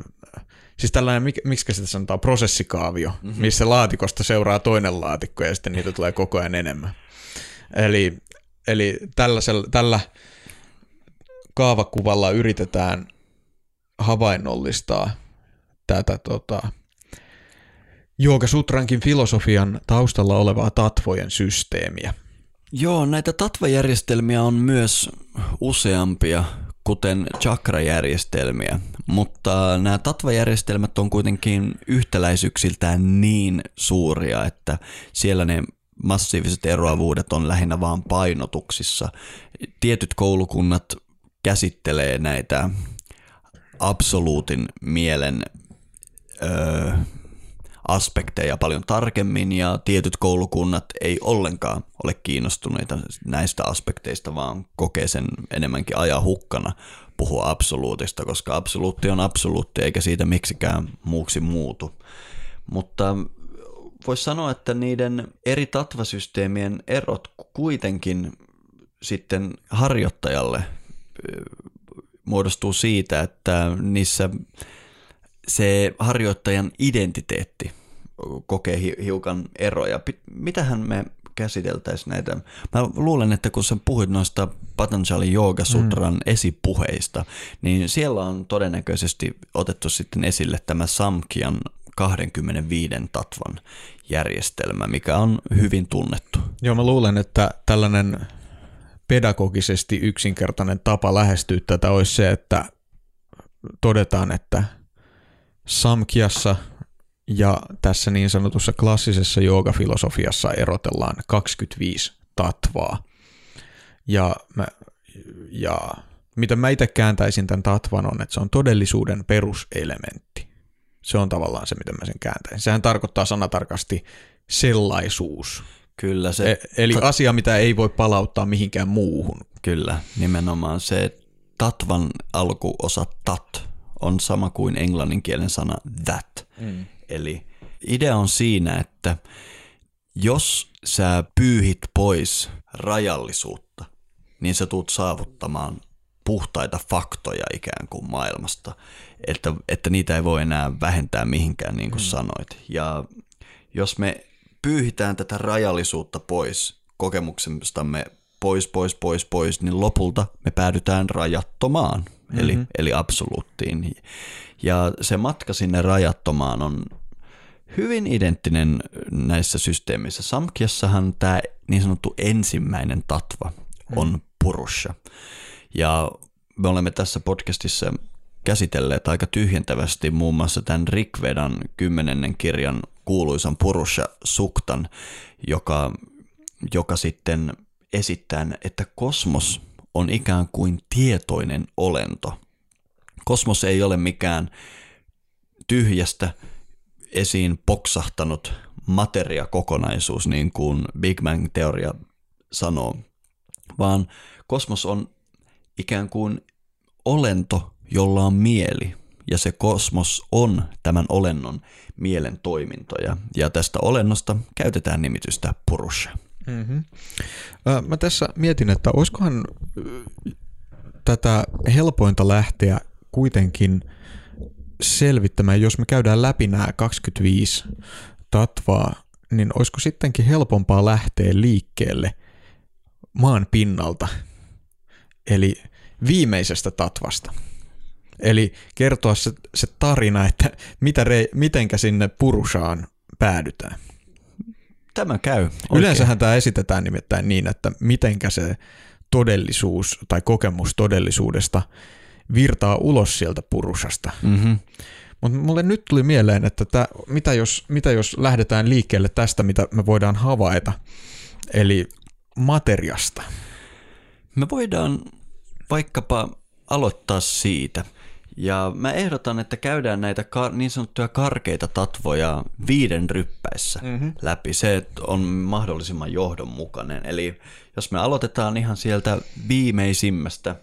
Siis tällainen, mik, miksi sitä sanotaan, prosessikaavio, mm-hmm. missä laatikosta seuraa toinen laatikko ja sitten niitä tulee koko ajan enemmän. Eli, eli tällä kaavakuvalla yritetään havainnollistaa tätä tota, Sutrankin filosofian taustalla olevaa tatvojen systeemiä. Joo, näitä tatvajärjestelmiä on myös useampia kuten chakrajärjestelmiä, mutta nämä tatvajärjestelmät on kuitenkin yhtäläisyyksiltään niin suuria, että siellä ne massiiviset eroavuudet on lähinnä vaan painotuksissa. Tietyt koulukunnat käsittelee näitä absoluutin mielen öö, aspekteja paljon tarkemmin ja tietyt koulukunnat ei ollenkaan ole kiinnostuneita näistä aspekteista, vaan kokee sen enemmänkin ajan hukkana puhua absoluutista, koska absoluutti on absoluutti eikä siitä miksikään muuksi muutu. Mutta voisi sanoa, että niiden eri tatvasysteemien erot kuitenkin sitten harjoittajalle muodostuu siitä, että niissä se harjoittajan identiteetti kokee hiukan eroja. Mitähän me käsiteltäisiin näitä. Mä luulen, että kun sä puhuit noista Patanjali Yoga Sutran mm. esipuheista, niin siellä on todennäköisesti otettu sitten esille tämä Samkhian 25 tatvan järjestelmä, mikä on hyvin tunnettu. Joo, mä luulen, että tällainen pedagogisesti yksinkertainen tapa lähestyä tätä olisi se, että todetaan, että Samkiassa ja tässä niin sanotussa klassisessa joogafilosofiassa erotellaan 25 tatvaa. Ja, mä, ja mitä mä itse kääntäisin tämän tatvan on, että se on todellisuuden peruselementti. Se on tavallaan se, mitä mä sen kääntäisin. Sehän tarkoittaa sanatarkasti sellaisuus. Kyllä se. E- eli ta- asia, mitä ei voi palauttaa mihinkään muuhun. Kyllä, nimenomaan se, tatvan alkuosa tat on sama kuin englanninkielen sana that. Mm. Eli idea on siinä, että jos sä pyyhit pois rajallisuutta, niin sä tuut saavuttamaan puhtaita faktoja ikään kuin maailmasta, että, että niitä ei voi enää vähentää mihinkään, niin kuin mm. sanoit. Ja jos me pyyhitään tätä rajallisuutta pois kokemuksestamme pois, pois, pois, pois, niin lopulta me päädytään rajattomaan, mm-hmm. eli, eli absoluuttiin. Ja se matka sinne rajattomaan on hyvin identtinen näissä systeemissä. Samkiassahan tämä niin sanottu ensimmäinen tatva mm. on purusha. Ja me olemme tässä podcastissa käsitelleet aika tyhjentävästi muun muassa tämän Rikvedan kymmenennen kirjan kuuluisan Purusha Suktan, joka, joka sitten esittää, että kosmos on ikään kuin tietoinen olento. Kosmos ei ole mikään tyhjästä esiin poksahtanut materiakokonaisuus, niin kuin Big Bang-teoria sanoo, vaan kosmos on ikään kuin olento, jolla on mieli, ja se kosmos on tämän olennon mielen toimintoja. Ja tästä olennosta käytetään nimitystä purusha. Mm-hmm. Mä tässä mietin, että olisikohan tätä helpointa lähteä kuitenkin selvittämään, jos me käydään läpi nämä 25 tatvaa, niin olisiko sittenkin helpompaa lähteä liikkeelle maan pinnalta, eli viimeisestä tatvasta. Eli kertoa se, se tarina, että mitä re, mitenkä sinne purusaan päädytään. Tämä käy. Oikein. Yleensähän tämä esitetään nimittäin niin, että mitenkä se todellisuus tai kokemus todellisuudesta virtaa ulos sieltä purusasta. Mm-hmm. Mutta mulle nyt tuli mieleen, että tää, mitä, jos, mitä jos lähdetään liikkeelle tästä, mitä me voidaan havaita, eli materiasta. Me voidaan vaikkapa aloittaa siitä – ja mä ehdotan, että käydään näitä kar- niin sanottuja karkeita tatvoja viiden ryppäissä mm-hmm. läpi. Se on mahdollisimman johdonmukainen. Eli jos me aloitetaan ihan sieltä viimeisimmästä,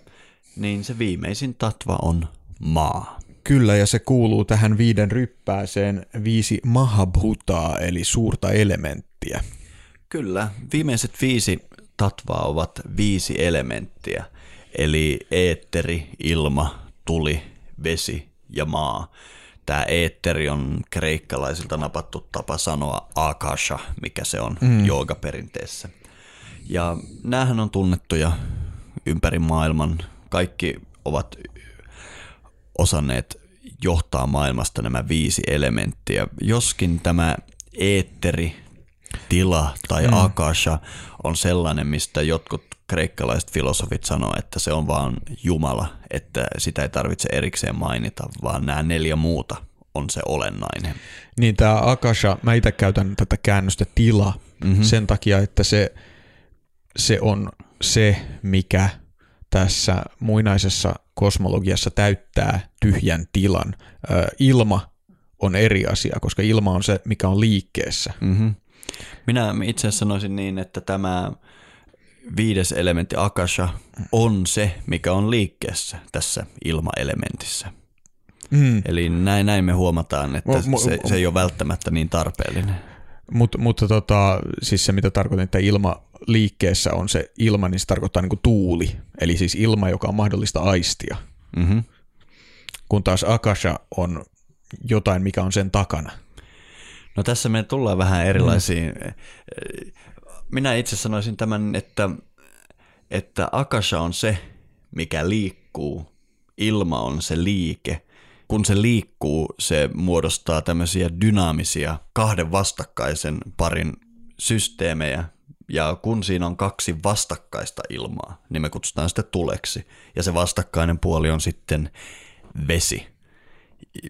niin se viimeisin tatva on maa. Kyllä, ja se kuuluu tähän viiden ryppääseen viisi mahabhutaa, eli suurta elementtiä. Kyllä, viimeiset viisi tatvaa ovat viisi elementtiä, eli eetteri, ilma, tuli, vesi ja maa. Tämä eetteri on kreikkalaisilta napattu tapa sanoa akasha, mikä se on mm. joogaperinteessä. Ja näähän on tunnettuja ympäri maailman. Kaikki ovat osanneet johtaa maailmasta nämä viisi elementtiä. Joskin tämä eetteri, tila tai mm. akasha on sellainen, mistä jotkut kreikkalaiset filosofit sanoo, että se on vaan Jumala, että sitä ei tarvitse erikseen mainita, vaan nämä neljä muuta on se olennainen. Niin tämä Akasha, mä itse käytän tätä käännöstä tila mm-hmm. sen takia, että se, se on se, mikä tässä muinaisessa kosmologiassa täyttää tyhjän tilan. Ö, ilma on eri asia, koska ilma on se, mikä on liikkeessä. Mm-hmm. Minä itse asiassa sanoisin niin, että tämä viides elementti Akasha on se, mikä on liikkeessä tässä ilmaelementissä. Mm. Eli näin, näin me huomataan, että m- se, se ei ole välttämättä niin tarpeellinen. Mut, mutta tota, siis se, mitä tarkoitan, että ilma liikkeessä on se ilma, niin se tarkoittaa niin kuin tuuli, eli siis ilma, joka on mahdollista aistia. Mm-hmm. Kun taas Akasha on jotain, mikä on sen takana. No tässä me tullaan vähän erilaisiin mm minä itse sanoisin tämän, että, että Akasha on se, mikä liikkuu, ilma on se liike. Kun se liikkuu, se muodostaa tämmöisiä dynaamisia kahden vastakkaisen parin systeemejä, ja kun siinä on kaksi vastakkaista ilmaa, niin me kutsutaan sitä tuleksi. Ja se vastakkainen puoli on sitten vesi,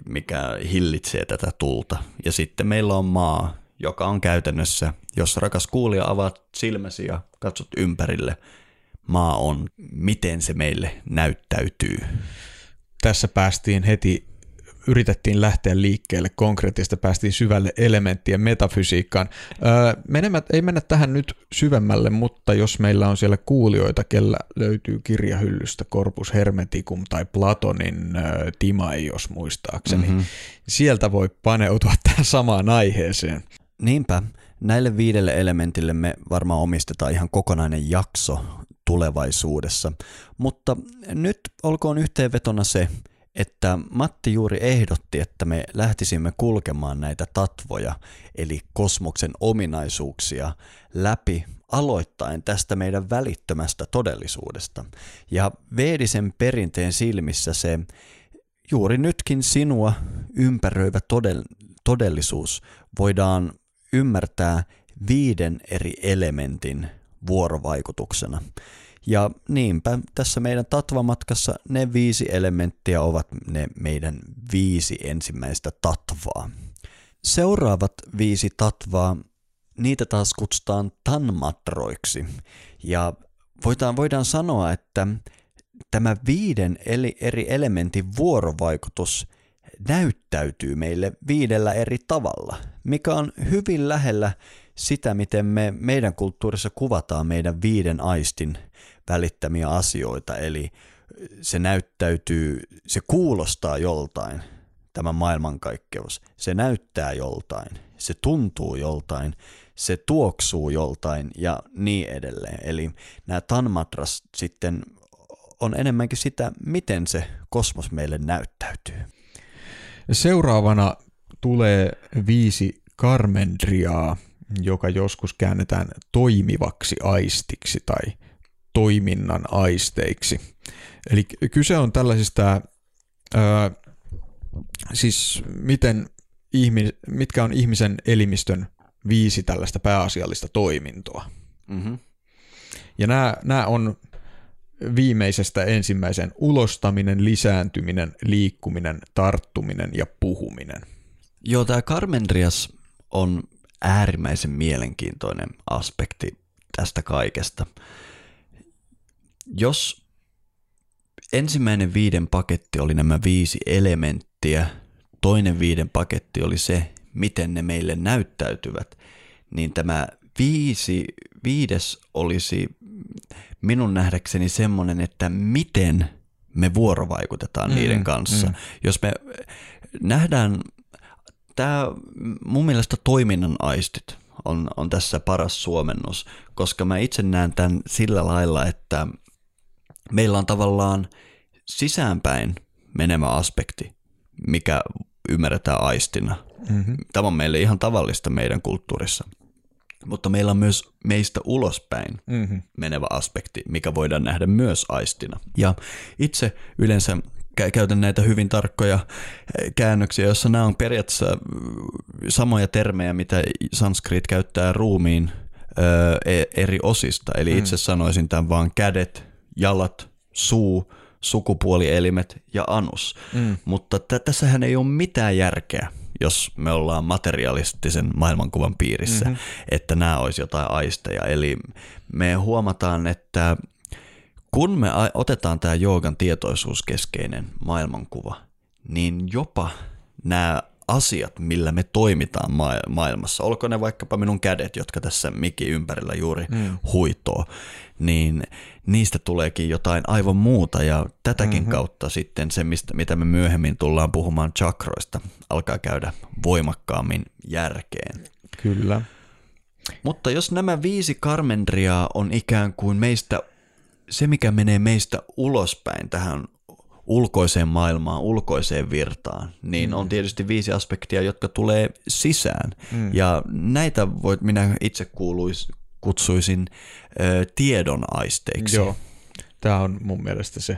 mikä hillitsee tätä tulta. Ja sitten meillä on maa, joka on käytännössä, jos rakas kuulija avaat silmäsi ja katsot ympärille, maa on, miten se meille näyttäytyy. Tässä päästiin heti yritettiin lähteä liikkeelle konkreettista, päästiin syvälle elementtien metafysiikkaan. Öö, menemät, ei mennä tähän nyt syvemmälle, mutta jos meillä on siellä kuulijoita, kellä löytyy kirjahyllystä Corpus Hermeticum tai Platonin öö, Timaios muistaakseni, mm-hmm. sieltä voi paneutua tähän samaan aiheeseen. Niinpä. Näille viidelle elementille me varmaan omistetaan ihan kokonainen jakso tulevaisuudessa, mutta nyt olkoon yhteenvetona se, että Matti juuri ehdotti, että me lähtisimme kulkemaan näitä tatvoja, eli kosmoksen ominaisuuksia, läpi aloittaen tästä meidän välittömästä todellisuudesta. Ja Veedisen perinteen silmissä se juuri nytkin sinua ympäröivä todellisuus voidaan ymmärtää viiden eri elementin vuorovaikutuksena. Ja niinpä tässä meidän tatvamatkassa ne viisi elementtiä ovat ne meidän viisi ensimmäistä tatvaa. Seuraavat viisi tatvaa, niitä taas kutsutaan tanmatroiksi. Ja voidaan, voidaan sanoa, että tämä viiden eli eri elementin vuorovaikutus näyttäytyy meille viidellä eri tavalla, mikä on hyvin lähellä sitä, miten me meidän kulttuurissa kuvataan meidän viiden aistin välittämiä asioita, eli se näyttäytyy, se kuulostaa joltain, tämä maailmankaikkeus, se näyttää joltain, se tuntuu joltain, se tuoksuu joltain ja niin edelleen. Eli nämä tanmatras sitten on enemmänkin sitä, miten se kosmos meille näyttäytyy. Seuraavana tulee viisi karmendriaa, joka joskus käännetään toimivaksi aistiksi tai toiminnan aisteiksi. Eli kyse on tällaisista, ää, siis miten ihmi, mitkä on ihmisen elimistön viisi tällaista pääasiallista toimintoa. Mm-hmm. Ja nämä, nämä on viimeisestä ensimmäisen ulostaminen, lisääntyminen, liikkuminen, tarttuminen ja puhuminen. Joo, tämä Carmendrias on äärimmäisen mielenkiintoinen aspekti tästä kaikesta. Jos ensimmäinen viiden paketti oli nämä viisi elementtiä, toinen viiden paketti oli se, miten ne meille näyttäytyvät, niin tämä viisi, viides olisi minun nähdäkseni semmoinen, että miten me vuorovaikutetaan mm, niiden kanssa. Mm. Jos me nähdään, tämä mun mielestä toiminnan aistit on, on tässä paras suomennos, koska mä itse näen tämän sillä lailla, että meillä on tavallaan sisäänpäin menemä aspekti, mikä ymmärretään aistina. Mm-hmm. Tämä on meille ihan tavallista meidän kulttuurissa. Mutta meillä on myös meistä ulospäin mm-hmm. menevä aspekti, mikä voidaan nähdä myös aistina. Ja itse yleensä käytän näitä hyvin tarkkoja eh, käännöksiä, joissa nämä on periaatteessa eh, samoja termejä, mitä sanskrit käyttää ruumiin e, eri osista. Eli mm. itse sanoisin tämän vaan kädet, jalat, suu, sukupuolielimet ja anus. Mm. Mutta t- tässähän ei ole mitään järkeä, jos me ollaan materialistisen maailmankuvan piirissä, mm-hmm. että nämä olisi jotain aisteja. Eli me huomataan, että kun me otetaan tämä joogan tietoisuuskeskeinen maailmankuva, niin jopa nämä asiat, millä me toimitaan maailmassa, olko ne vaikkapa minun kädet, jotka tässä miki ympärillä juuri mm. huitoo, niin niistä tuleekin jotain aivan muuta ja tätäkin mm-hmm. kautta sitten se, mistä, mitä me myöhemmin tullaan puhumaan chakroista, alkaa käydä voimakkaammin järkeen. Kyllä. Mutta jos nämä viisi karmendriaa on ikään kuin meistä, se mikä menee meistä ulospäin tähän ulkoiseen maailmaan, ulkoiseen virtaan, niin mm. on tietysti viisi aspektia, jotka tulee sisään. Mm. Ja näitä voit, minä itse kuuluis, kutsuisin ö, tiedonaisteiksi. Joo. Tämä on mun mielestä se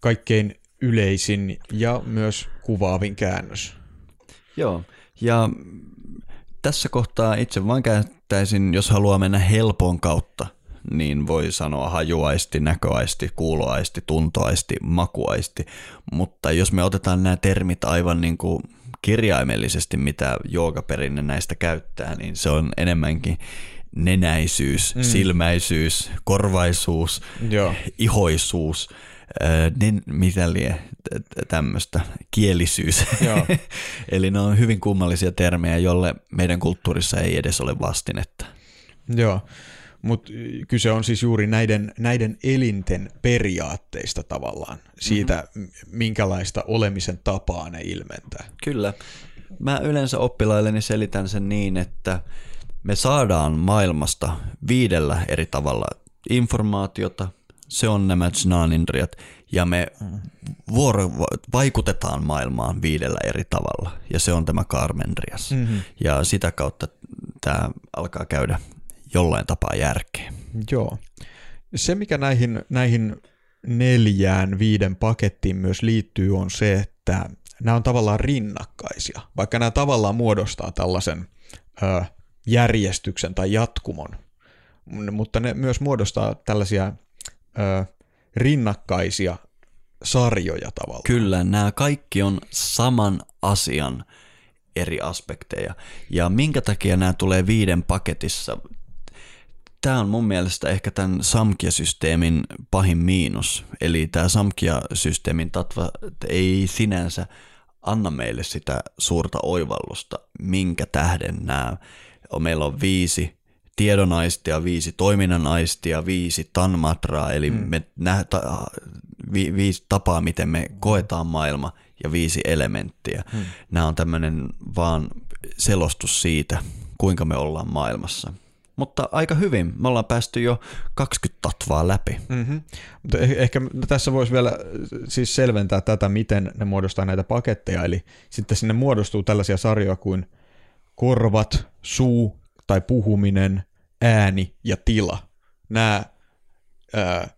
kaikkein yleisin ja myös kuvaavin käännös. Joo, ja tässä kohtaa itse vain käyttäisin, jos haluaa mennä helpon kautta, niin voi sanoa hajuaisti, näköaisti, kuuloaisti, tuntoaisti, makuaisti. Mutta jos me otetaan nämä termit aivan niin kuin kirjaimellisesti, mitä joogaperinne näistä käyttää, niin se on enemmänkin nenäisyys, mm. silmäisyys, korvaisuus, Joo. ihoisuus, niin mitä lie tämmöistä, kielisyys. Joo. Eli ne on hyvin kummallisia termejä, jolle meidän kulttuurissa ei edes ole vastinetta. Joo, mutta kyse on siis juuri näiden, näiden elinten periaatteista tavallaan, siitä mm-hmm. minkälaista olemisen tapaa ne ilmentää. Kyllä. Mä yleensä oppilailleni selitän sen niin, että me saadaan maailmasta viidellä eri tavalla informaatiota, se on nämä Jnanindriat, ja me vuoro, vaikutetaan maailmaan viidellä eri tavalla, ja se on tämä Karmendrias. Mm-hmm. Ja sitä kautta tämä alkaa käydä jollain tapaa järkeä. Joo. Se, mikä näihin, näihin neljään, viiden pakettiin myös liittyy, on se, että nämä on tavallaan rinnakkaisia, vaikka nämä tavallaan muodostaa tällaisen ö, järjestyksen tai jatkumon, mutta ne myös muodostaa tällaisia ö, rinnakkaisia sarjoja tavallaan. Kyllä, nämä kaikki on saman asian eri aspekteja. Ja minkä takia nämä tulee viiden paketissa? Tämä on mun mielestä ehkä tämän Samkia-systeemin pahin miinus. Eli tämä Samkia-systeemin tatva ei sinänsä anna meille sitä suurta oivallusta, minkä tähden nämä, meillä on viisi tiedonaistia, viisi toiminnan aistia, viisi tanmatraa, eli mm. me nä, ta, vi, viisi tapaa, miten me koetaan maailma ja viisi elementtiä. Mm. Nämä on tämmöinen vaan selostus siitä, kuinka me ollaan maailmassa. Mutta aika hyvin. Me ollaan päästy jo 20 tatvaa läpi. Mm-hmm. Eh- ehkä tässä voisi vielä siis selventää tätä, miten ne muodostaa näitä paketteja. Eli sitten sinne muodostuu tällaisia sarjoja kuin korvat, suu tai puhuminen, ääni ja tila. Nämä ää,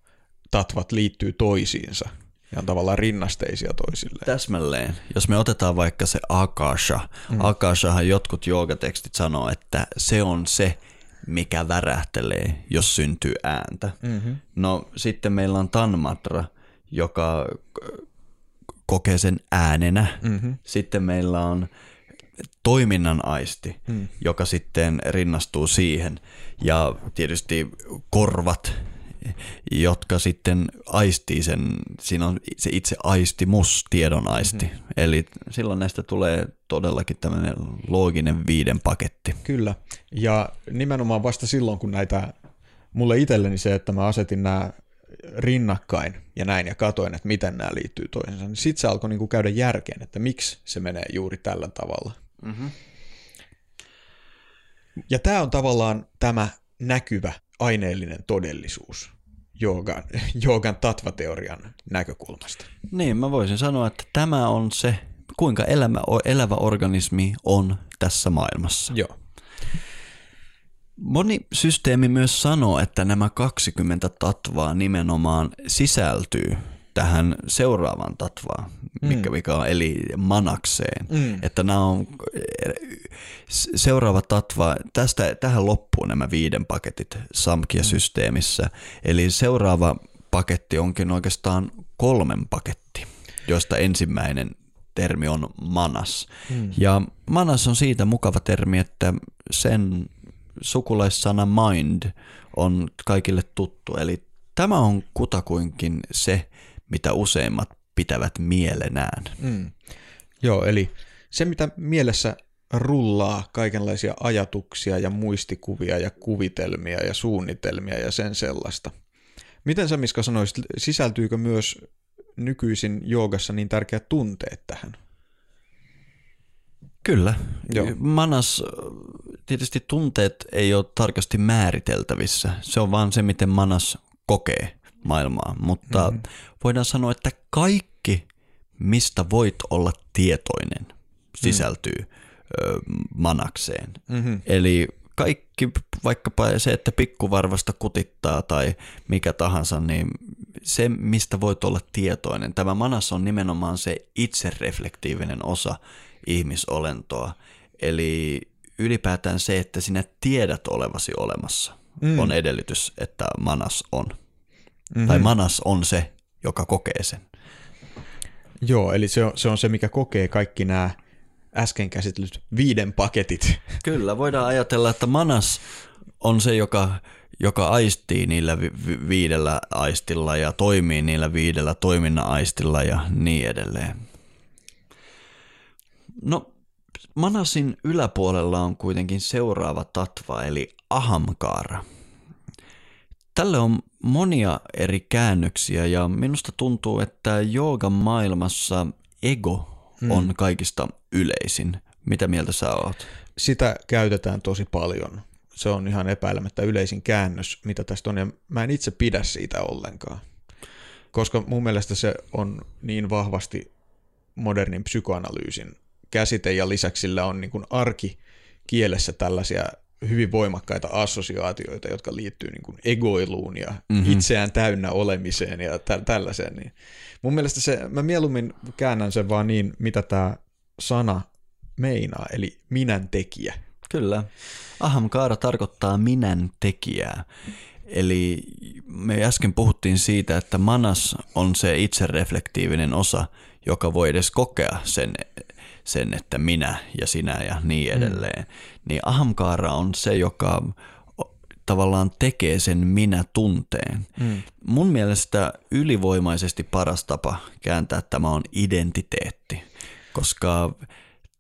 tatvat liittyy toisiinsa ja on tavallaan rinnasteisia toisilleen. Täsmälleen. Jos me otetaan vaikka se akasha. Mm. Akashahan jotkut joogatekstit sanoo, että se on se, mikä värähtelee, jos syntyy ääntä. Mm-hmm. No sitten meillä on tanmatra, joka kokee sen äänenä. Mm-hmm. Sitten meillä on toiminnan aisti, mm. joka sitten rinnastuu siihen. Ja tietysti korvat, jotka sitten aistii sen, siinä on se itse aistimus, tiedon aisti. Mm-hmm. Eli silloin näistä tulee todellakin tämmöinen looginen viiden paketti. Kyllä, ja nimenomaan vasta silloin, kun näitä, mulle itselleni se, että mä asetin nämä rinnakkain ja näin ja katoin, että miten nämä liittyy toisensa, niin sitten se alkoi niinku käydä järkeen, että miksi se menee juuri tällä tavalla. Mm-hmm. Ja tämä on tavallaan tämä näkyvä aineellinen todellisuus joogan, joogan tatvateorian näkökulmasta. Niin, mä voisin sanoa, että tämä on se, kuinka elämä, elävä organismi on tässä maailmassa. Joo. Moni systeemi myös sanoo, että nämä 20 tatvaa nimenomaan sisältyy tähän seuraavaan tatvaan, mikä, mm. mikä on, eli manakseen. Mm. Että nämä on seuraava tatva, tästä, tähän loppuu nämä viiden paketit Samkia-systeemissä. Mm. Eli seuraava paketti onkin oikeastaan kolmen paketti, joista ensimmäinen termi on manas. Mm. Ja manas on siitä mukava termi, että sen sukulaissana mind on kaikille tuttu. Eli tämä on kutakuinkin se, mitä useimmat pitävät mielenään. Mm. Joo, eli se mitä mielessä rullaa kaikenlaisia ajatuksia ja muistikuvia ja kuvitelmia ja suunnitelmia ja sen sellaista. Miten sä Miska sanoisit, sisältyykö myös nykyisin joogassa niin tärkeät tunteet tähän? Kyllä. Joo. Manas, tietysti tunteet ei ole tarkasti määriteltävissä. Se on vaan se, miten manas kokee maailmaa. Mutta mm-hmm. Voidaan sanoa, että kaikki, mistä voit olla tietoinen, sisältyy mm. ö, manakseen. Mm-hmm. Eli kaikki, vaikkapa se, että pikkuvarvasta kutittaa tai mikä tahansa, niin se, mistä voit olla tietoinen. Tämä manas on nimenomaan se itsereflektiivinen osa ihmisolentoa. Eli ylipäätään se, että sinä tiedät olevasi olemassa, mm. on edellytys, että manas on. Mm-hmm. Tai manas on se, joka kokee sen. Joo, eli se on, se on se, mikä kokee kaikki nämä äsken käsitellyt viiden paketit. Kyllä, voidaan ajatella, että manas on se, joka, joka aistii niillä vi- viidellä aistilla ja toimii niillä viidellä toiminnan aistilla ja niin edelleen. No, manasin yläpuolella on kuitenkin seuraava tatva, eli ahamkaara. Tälle on monia eri käännöksiä ja minusta tuntuu, että joogan maailmassa ego mm. on kaikista yleisin. Mitä mieltä sä oot? Sitä käytetään tosi paljon. Se on ihan epäilemättä yleisin käännös, mitä tästä on, ja mä en itse pidä siitä ollenkaan. Koska mun mielestä se on niin vahvasti modernin psykoanalyysin käsite, ja lisäksi sillä on niin kuin arkikielessä tällaisia hyvin voimakkaita assosiaatioita, jotka liittyy niin kuin egoiluun ja mm-hmm. itseään täynnä olemiseen ja tä- tällaiseen. Niin mun mielestä se, mä mieluummin käännän sen vaan niin, mitä tämä sana meinaa, eli minän tekijä. Kyllä. Ahamkaara tarkoittaa minän tekijää. Eli me äsken puhuttiin siitä, että manas on se itsereflektiivinen osa, joka voi edes kokea sen, sen että minä ja sinä ja niin mm. edelleen. Mm. Niin ahamkaara on se, joka tavallaan tekee sen minä tunteen. Mm. Mun mielestä ylivoimaisesti paras tapa kääntää tämä on identiteetti, koska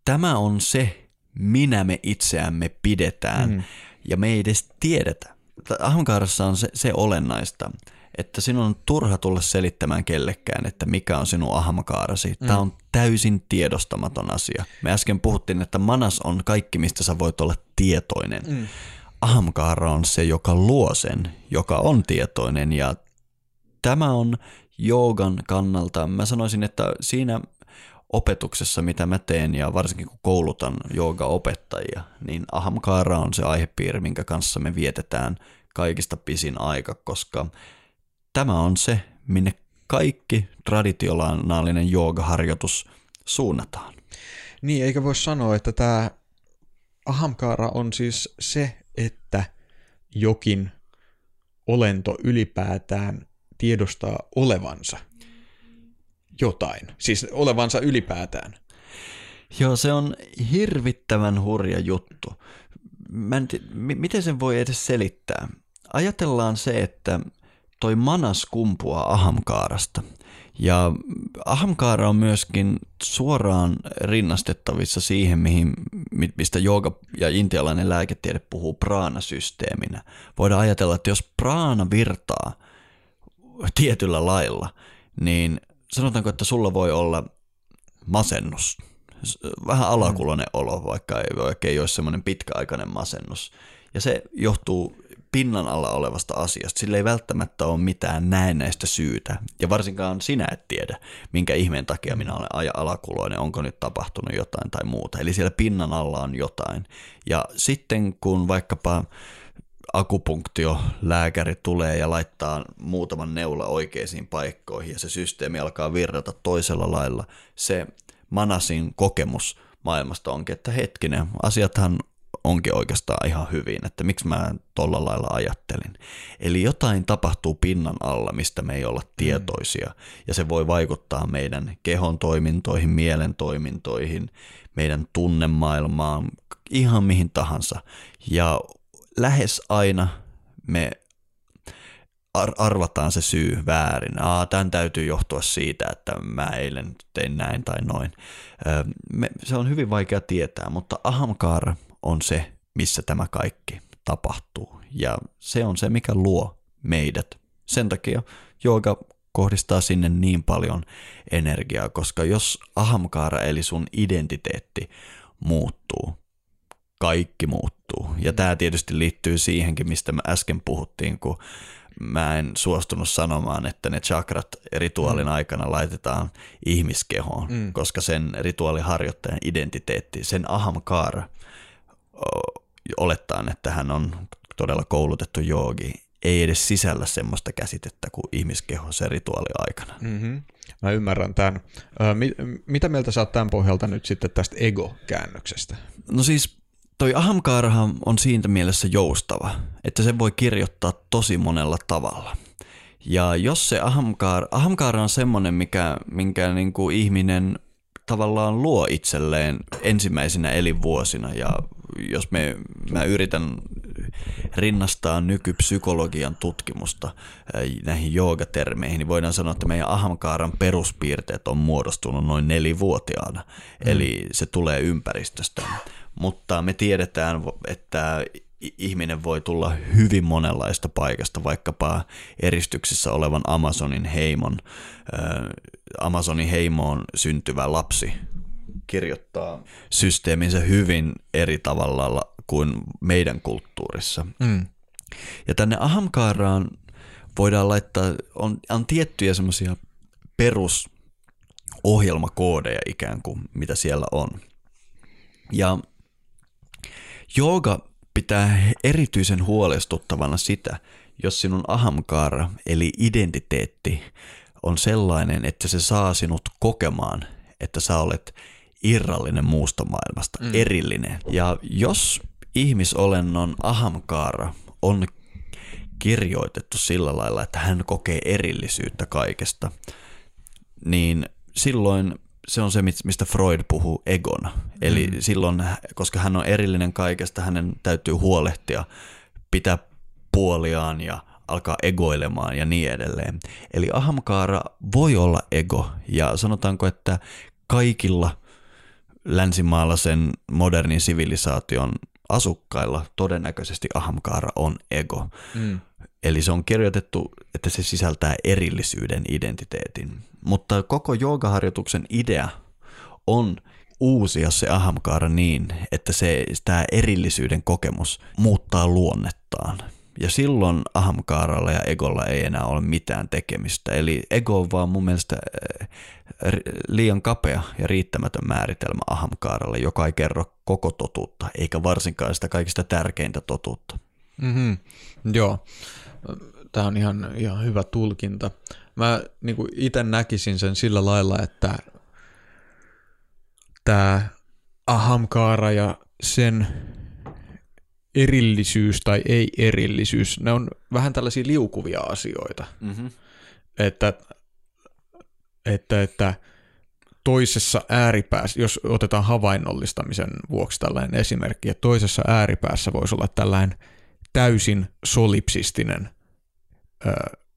tämä on se, minä me itseämme pidetään mm. ja me ei edes tiedetä. Ahamkaarassa on se, se olennaista, että sinun on turha tulla selittämään kellekään, että mikä on sinun ahmakaarasi. Mm. Tämä on täysin tiedostamaton asia. Me äsken puhuttiin, että manas on kaikki, mistä sä voit olla tietoinen. Mm. Ahamkaara on se, joka luo sen, joka on tietoinen ja tämä on joogan kannalta, mä sanoisin, että siinä opetuksessa, mitä mä teen ja varsinkin kun koulutan jooga-opettajia, niin ahamkaara on se aihepiiri, minkä kanssa me vietetään kaikista pisin aika, koska tämä on se, minne kaikki traditionaalinen joogaharjoitus suunnataan. Niin, eikä voi sanoa, että tämä ahamkaara on siis se, että jokin olento ylipäätään tiedostaa olevansa jotain, siis olevansa ylipäätään. Joo, se on hirvittävän hurja juttu. Mä en t- m- miten sen voi edes selittää? Ajatellaan se, että toi manas kumpuaa ahamkaarasta. Ja ahamkaara on myöskin suoraan rinnastettavissa siihen, mihin, mistä jooga ja intialainen lääketiede puhuu praanasysteeminä. Voidaan ajatella, että jos praana virtaa tietyllä lailla, niin sanotaanko, että sulla voi olla masennus, vähän alakuloinen olo, vaikka ei, vaikka ei ole semmoinen pitkäaikainen masennus. Ja se johtuu pinnan alla olevasta asiasta. Sillä ei välttämättä ole mitään näennäistä syytä. Ja varsinkaan sinä et tiedä, minkä ihmeen takia minä olen aja alakuloinen, onko nyt tapahtunut jotain tai muuta. Eli siellä pinnan alla on jotain. Ja sitten kun vaikkapa akupunktio lääkäri tulee ja laittaa muutaman neula oikeisiin paikkoihin ja se systeemi alkaa virrata toisella lailla, se manasin kokemus maailmasta onkin, että hetkinen, asiathan onkin oikeastaan ihan hyvin, että miksi mä tolla lailla ajattelin. Eli jotain tapahtuu pinnan alla, mistä me ei olla mm. tietoisia, ja se voi vaikuttaa meidän kehon toimintoihin, mielen toimintoihin, meidän tunnemaailmaan, ihan mihin tahansa. Ja lähes aina me ar- arvataan se syy väärin. Aa, tämän täytyy johtua siitä, että mä eilen tein näin tai noin. me, se on hyvin vaikea tietää, mutta ahamkar on se, missä tämä kaikki tapahtuu. Ja se on se, mikä luo meidät. Sen takia jooga kohdistaa sinne niin paljon energiaa, koska jos ahamkaara eli sun identiteetti muuttuu, kaikki muuttuu. Ja tämä tietysti liittyy siihenkin, mistä me äsken puhuttiin, kun mä en suostunut sanomaan, että ne chakrat rituaalin mm. aikana laitetaan ihmiskehoon, mm. koska sen rituaaliharjoittajan identiteetti, sen ahamkaara olettaen, että hän on todella koulutettu joogi, ei edes sisällä semmoista käsitettä kuin ihmiskeho se rituaali-aikana. Mm-hmm. Mä ymmärrän tämän. Ö, mit, mitä mieltä sä oot tämän pohjalta nyt sitten tästä ego-käännöksestä? No siis toi ahamkaarahan on siitä mielessä joustava, että se voi kirjoittaa tosi monella tavalla. Ja jos se ahamkaara, ahamkaara on semmoinen, mikä, minkä niin kuin ihminen tavallaan luo itselleen ensimmäisenä elinvuosina ja jos me, mä yritän rinnastaa nykypsykologian tutkimusta näihin joogatermeihin, niin voidaan sanoa, että meidän ahamkaaran peruspiirteet on muodostunut noin nelivuotiaana, mm. eli se tulee ympäristöstä. Mutta me tiedetään, että ihminen voi tulla hyvin monenlaista paikasta, vaikkapa eristyksissä olevan Amazonin heimon, Amazonin heimoon syntyvä lapsi kirjoittaa systeeminsä hyvin eri tavalla kuin meidän kulttuurissa. Mm. Ja tänne ahamkaaraan voidaan laittaa, on, on tiettyjä semmoisia perusohjelmakoodeja ikään kuin, mitä siellä on. Ja jooga pitää erityisen huolestuttavana sitä, jos sinun ahamkaara eli identiteetti on sellainen, että se saa sinut kokemaan, että sä olet irrallinen muusta maailmasta, mm. erillinen. Ja jos ihmisolennon ahamkaara on kirjoitettu sillä lailla, että hän kokee erillisyyttä kaikesta, niin silloin se on se, mistä Freud puhuu egona. Eli mm. silloin, koska hän on erillinen kaikesta, hänen täytyy huolehtia, pitää puoliaan ja alkaa egoilemaan ja niin edelleen. Eli ahamkaara voi olla ego ja sanotaanko, että kaikilla länsimaalaisen modernin sivilisaation asukkailla todennäköisesti ahamkaara on ego. Mm. Eli se on kirjoitettu, että se sisältää erillisyyden identiteetin. Mutta koko joogaharjoituksen idea on uusia se ahamkaara niin, että se, tämä erillisyyden kokemus muuttaa luonnettaan. Ja silloin ahamkaaralla ja egolla ei enää ole mitään tekemistä. Eli ego on vaan mun mielestä eh, liian kapea ja riittämätön määritelmä ahamkaaralle, joka ei kerro koko totuutta, eikä varsinkaan sitä kaikista tärkeintä totuutta. Mm-hmm. Joo, tämä on ihan, ihan hyvä tulkinta. Mä niin itse näkisin sen sillä lailla, että tämä ahamkaara ja sen erillisyys tai ei-erillisyys, ne on vähän tällaisia liukuvia asioita. Mm-hmm. Että, että, että toisessa ääripäässä, jos otetaan havainnollistamisen vuoksi tällainen esimerkki, että toisessa ääripäässä voisi olla tällainen täysin solipsistinen ö,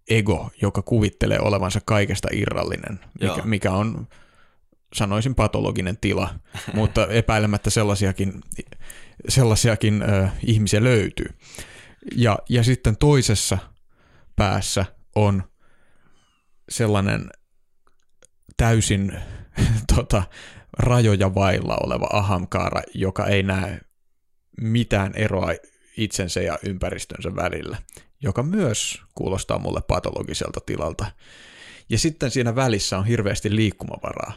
ego, joka kuvittelee olevansa kaikesta irrallinen, mikä, mikä on sanoisin patologinen tila, mutta epäilemättä sellaisiakin, sellaisiakin ö, ihmisiä löytyy. Ja, ja sitten toisessa päässä on sellainen täysin tota, rajoja vailla oleva ahamkaara, joka ei näe mitään eroa itsensä ja ympäristönsä välillä, joka myös kuulostaa mulle patologiselta tilalta. Ja sitten siinä välissä on hirveästi liikkumavaraa.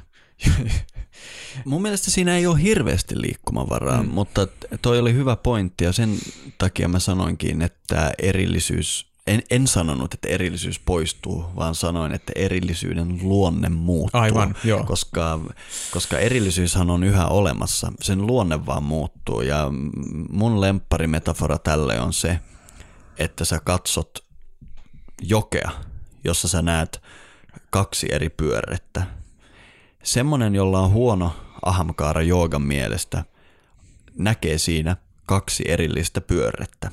Mun mielestä siinä ei ole hirveästi liikkumavaraa, mm. mutta toi oli hyvä pointti ja sen takia mä sanoinkin, että erillisyys, en, en sanonut, että erillisyys poistuu, vaan sanoin, että erillisyyden luonne muuttuu. Aivan, joo. Koska, koska erillisyyshän on yhä olemassa, sen luonne vaan muuttuu ja mun lempparimetafora tälle on se, että sä katsot jokea, jossa sä näet kaksi eri pyörrettä Semmonen, jolla on huono ahamkaara joogan mielestä, näkee siinä kaksi erillistä pyörrettä.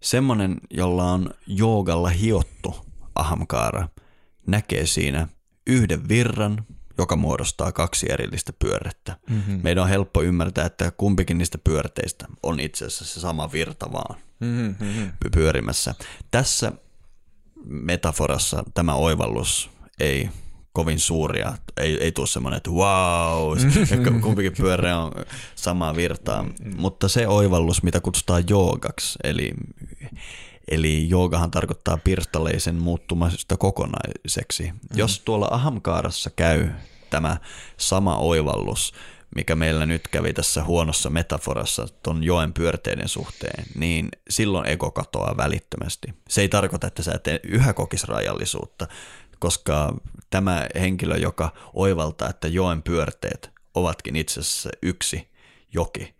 Semmonen, jolla on joogalla hiottu ahamkaara, näkee siinä yhden virran, joka muodostaa kaksi erillistä pyörrettä. Mm-hmm. Meidän on helppo ymmärtää, että kumpikin niistä pyörteistä on itse asiassa se sama virta vaan mm-hmm. pyörimässä. Tässä metaforassa tämä oivallus ei kovin suuria. Ei, ei tule semmoinen, että wow, kumpikin pyörä on samaa virtaa. Mutta se oivallus, mitä kutsutaan joogaksi, eli, eli joogahan tarkoittaa pirstaleisen muuttumasta kokonaiseksi. Mm. Jos tuolla ahamkaarassa käy tämä sama oivallus, mikä meillä nyt kävi tässä huonossa metaforassa ton joen pyörteiden suhteen, niin silloin ego katoaa välittömästi. Se ei tarkoita, että sä et yhä kokisi rajallisuutta, koska tämä henkilö, joka oivaltaa, että joen pyörteet ovatkin itse asiassa yksi joki,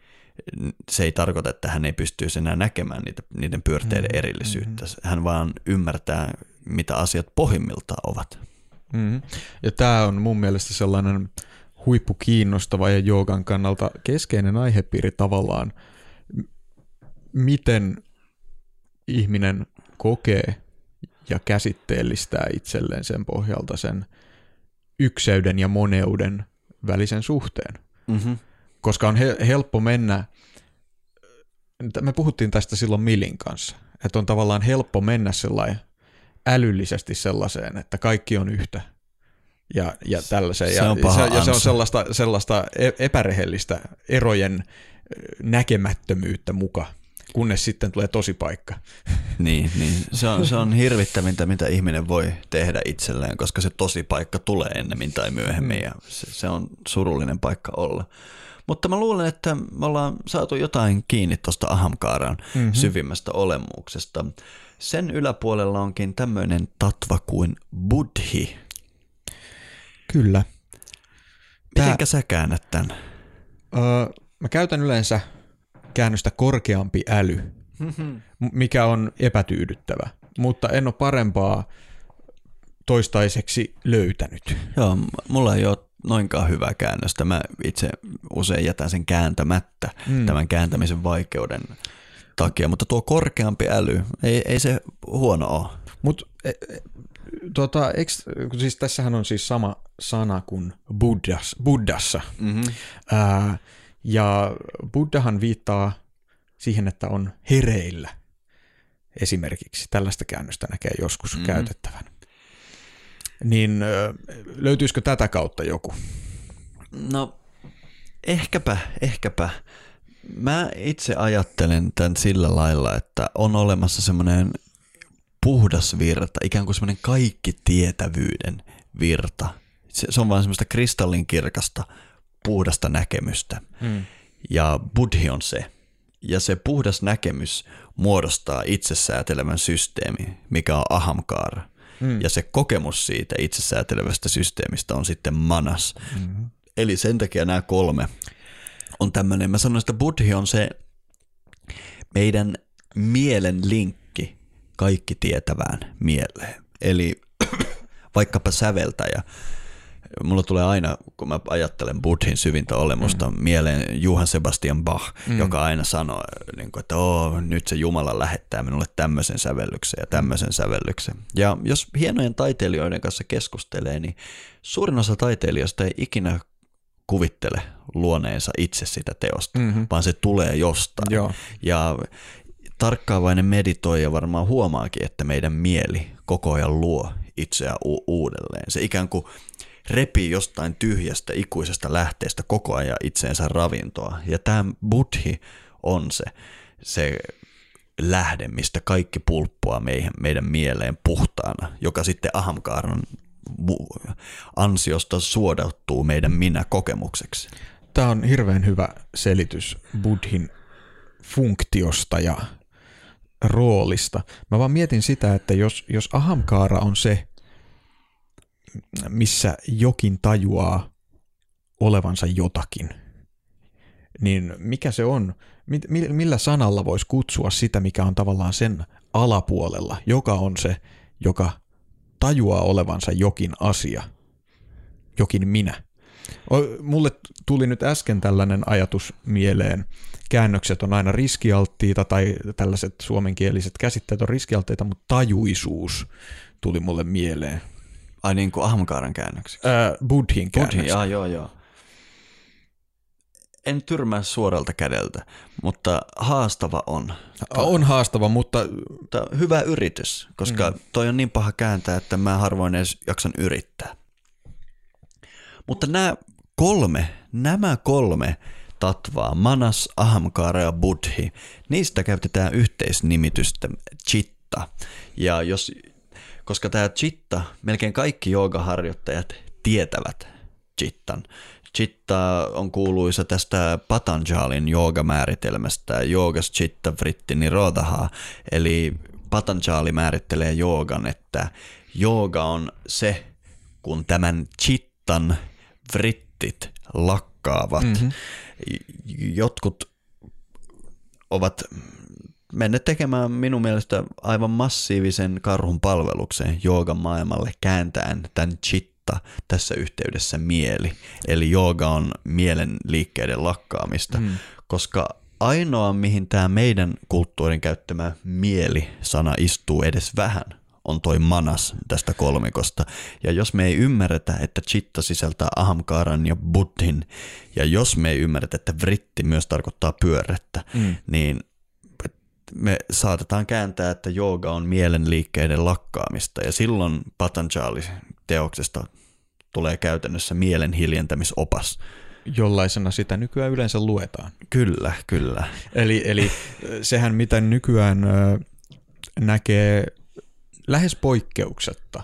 se ei tarkoita, että hän ei pystyisi enää näkemään niitä, niiden pyörteiden mm, erillisyyttä. Mm. Hän vaan ymmärtää, mitä asiat pohjimmiltaan ovat. Mm. Ja tämä on mun mielestä sellainen huippukiinnostava ja joogan kannalta keskeinen aihepiiri tavallaan, miten ihminen kokee ja käsitteellistää itselleen sen pohjalta sen ykseyden ja moneuden välisen suhteen. Mm-hmm. Koska on he- helppo mennä, me puhuttiin tästä silloin Milin kanssa, että on tavallaan helppo mennä sellainen älyllisesti sellaiseen, että kaikki on yhtä ja, ja tällaiseen. Se on ja, se, ja se on sellaista, sellaista e-, epärehellistä erojen näkemättömyyttä muka, kunnes sitten tulee tosi paikka. Niin, niin. Se, on, se on hirvittävintä, mitä ihminen voi tehdä itselleen, koska se tosi paikka tulee ennemmin tai myöhemmin ja se, se on surullinen paikka olla. Mutta mä luulen, että me ollaan saatu jotain kiinni tuosta Ahamkaaran mm-hmm. syvimmästä olemuksesta. Sen yläpuolella onkin tämmöinen tatva kuin buddhi. Kyllä. Mitenkä sä käännät tämän? Öö, mä käytän yleensä käännöstä korkeampi äly, mikä on epätyydyttävä, mutta en ole parempaa toistaiseksi löytänyt. Joo, mulla ei ole noinkaan hyvää käännöstä. Mä itse usein jätän sen kääntämättä mm. tämän kääntämisen vaikeuden takia, mutta tuo korkeampi äly, ei, ei se huono ole. Mutta tota, siis tässähän on siis sama sana kuin Buddhas, Buddhassa. Mm-hmm. Ää, ja Buddhahan viittaa siihen, että on hereillä esimerkiksi. Tällaista käännöstä näkee joskus mm-hmm. käytettävän. Niin löytyisikö tätä kautta joku? No ehkäpä, ehkäpä. Mä itse ajattelen tämän sillä lailla, että on olemassa semmoinen puhdas virta, ikään kuin semmoinen kaikki tietävyyden virta. Se, se on vaan semmoista kristallinkirkasta, puhdasta näkemystä. Hmm. Ja buddhi on se. Ja se puhdas näkemys muodostaa itsesäätelevän systeemi, mikä on ahamkaara. Hmm. Ja se kokemus siitä itsesäätelevästä systeemistä on sitten manas. Hmm. Eli sen takia nämä kolme on tämmöinen, mä sanoin, että buddhi on se meidän mielen linkki kaikki tietävään mieleen. Eli vaikkapa säveltäjä. Mulla tulee aina, kun mä ajattelen buddhin syvintä olemusta, mm. mieleen Johann Sebastian Bach, mm. joka aina sanoo, niin kuin, että Oo, nyt se Jumala lähettää minulle tämmöisen sävellyksen ja tämmöisen sävellyksen. Ja jos hienojen taiteilijoiden kanssa keskustelee, niin suurin osa taiteilijoista ei ikinä kuvittele luoneensa itse sitä teosta, mm-hmm. vaan se tulee jostain. Joo. Ja tarkkaavainen meditoija varmaan huomaakin, että meidän mieli koko ajan luo itseä u- uudelleen. Se ikään kuin repii jostain tyhjästä ikuisesta lähteestä koko ajan itseensä ravintoa. Ja tämä buddhi on se, se lähde, mistä kaikki pulppua meihin, meidän mieleen puhtaana, joka sitten ahamkaaran ansiosta suodattuu meidän minä-kokemukseksi. Tämä on hirveän hyvä selitys buddhin funktiosta ja roolista. Mä vaan mietin sitä, että jos, jos ahamkaara on se, missä jokin tajuaa olevansa jotakin, niin mikä se on? Millä sanalla voisi kutsua sitä, mikä on tavallaan sen alapuolella, joka on se, joka tajuaa olevansa jokin asia, jokin minä. Mulle tuli nyt äsken tällainen ajatus mieleen. Käännökset on aina riskialttiita tai tällaiset suomenkieliset käsitteet on riskialttiita, mutta tajuisuus tuli mulle mieleen. Ai niin kuin Ahmkaaran käännöksi? Äh, Buddhin käännöksi. Buddhin, joo, joo, joo. En tyrmää suoralta kädeltä, mutta haastava on. On haastava, mutta... Hyvä yritys, koska mm. toi on niin paha kääntää, että mä harvoin edes jaksan yrittää. Mutta nämä kolme, nämä kolme tatvaa, manas, ahamkara ja buddhi, niistä käytetään yhteisnimitystä chitta. Ja jos, koska tämä chitta, melkein kaikki joogaharjoittajat tietävät, chittan. Chitta on kuuluisa tästä Patanjalin joogamääritelmästä, joogas chitta vritti nirodha, eli Patanjali määrittelee joogan, että jooga on se, kun tämän chittan vrittit lakkaavat. Mm-hmm. Jotkut ovat menneet tekemään minun mielestä aivan massiivisen karhun palveluksen joogan maailmalle kääntäen tämän chitta tässä yhteydessä mieli. Eli jooga on mielen liikkeiden lakkaamista, mm. koska ainoa mihin tämä meidän kulttuurin käyttämä mieli-sana istuu edes vähän, on toi manas tästä kolmikosta. Ja jos me ei ymmärretä, että chitta sisältää ahamkaran ja buddhin, ja jos me ei ymmärretä, että vritti myös tarkoittaa pyörrettä, mm. niin me saatetaan kääntää, että jooga on mielenliikkeiden lakkaamista ja silloin Patanjali-teoksesta tulee käytännössä mielen hiljentämisopas. Jollaisena sitä nykyään yleensä luetaan. Kyllä, kyllä. Eli, eli sehän mitä nykyään näkee lähes poikkeuksetta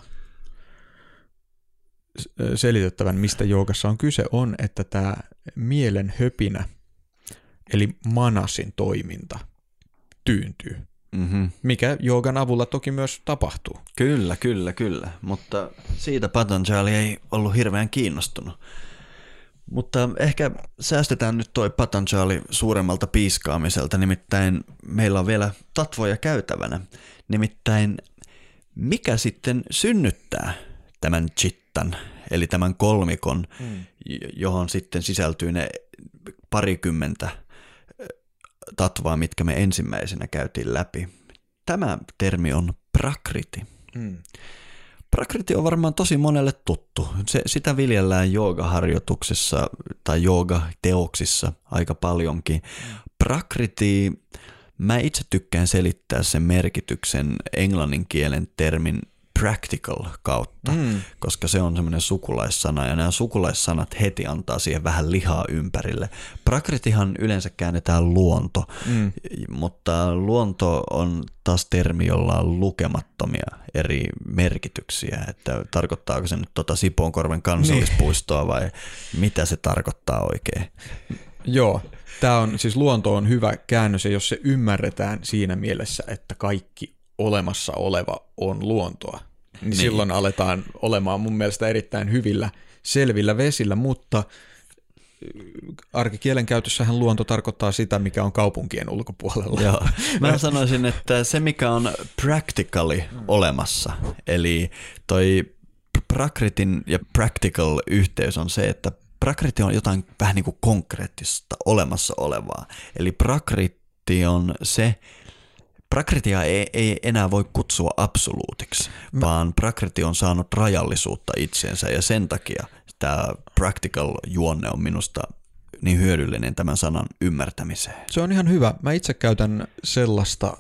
selitettävän, mistä joogassa on kyse, on, että tämä mielen höpinä, eli manasin toiminta – tyyntyy. Mm-hmm. Mikä joogan avulla toki myös tapahtuu. Kyllä, kyllä, kyllä. Mutta siitä Patanjali ei ollut hirveän kiinnostunut. Mutta ehkä säästetään nyt toi Patanjali suuremmalta piiskaamiselta, nimittäin meillä on vielä tatvoja käytävänä. Nimittäin mikä sitten synnyttää tämän chittan, eli tämän kolmikon, mm. johon sitten sisältyy ne parikymmentä tatvaa, mitkä me ensimmäisenä käytiin läpi. Tämä termi on prakriti. Hmm. Prakriti on varmaan tosi monelle tuttu. Se, sitä viljellään joogaharjoituksissa tai joogateoksissa aika paljonkin. Prakriti, mä itse tykkään selittää sen merkityksen englannin kielen termin practical kautta, mm. koska se on semmoinen sukulaissana ja nämä sukulaissanat heti antaa siihen vähän lihaa ympärille. Prakritihan yleensä käännetään luonto, mm. mutta luonto on taas termi, jolla on lukemattomia eri merkityksiä, että tarkoittaako se nyt tota Sipoonkorven kansallispuistoa niin. vai mitä se tarkoittaa oikein? Joo, tämä on siis luonto on hyvä käännös ja jos se ymmärretään siinä mielessä, että kaikki olemassa oleva on luontoa, niin, niin silloin aletaan olemaan mun mielestä erittäin hyvillä selvillä vesillä, mutta äh, arkikielen käytössähän luonto tarkoittaa sitä, mikä on kaupunkien ulkopuolella. Joo. Mä sanoisin, että se mikä on practically olemassa, eli toi prakritin ja practical yhteys on se, että prakriti on jotain vähän niin kuin konkreettista olemassa olevaa. Eli prakriti on se, Prakritia ei, ei enää voi kutsua absoluutiksi, Mä... vaan prakriti on saanut rajallisuutta itseensä ja sen takia tämä practical juonne on minusta niin hyödyllinen tämän sanan ymmärtämiseen. Se on ihan hyvä. Mä itse käytän sellaista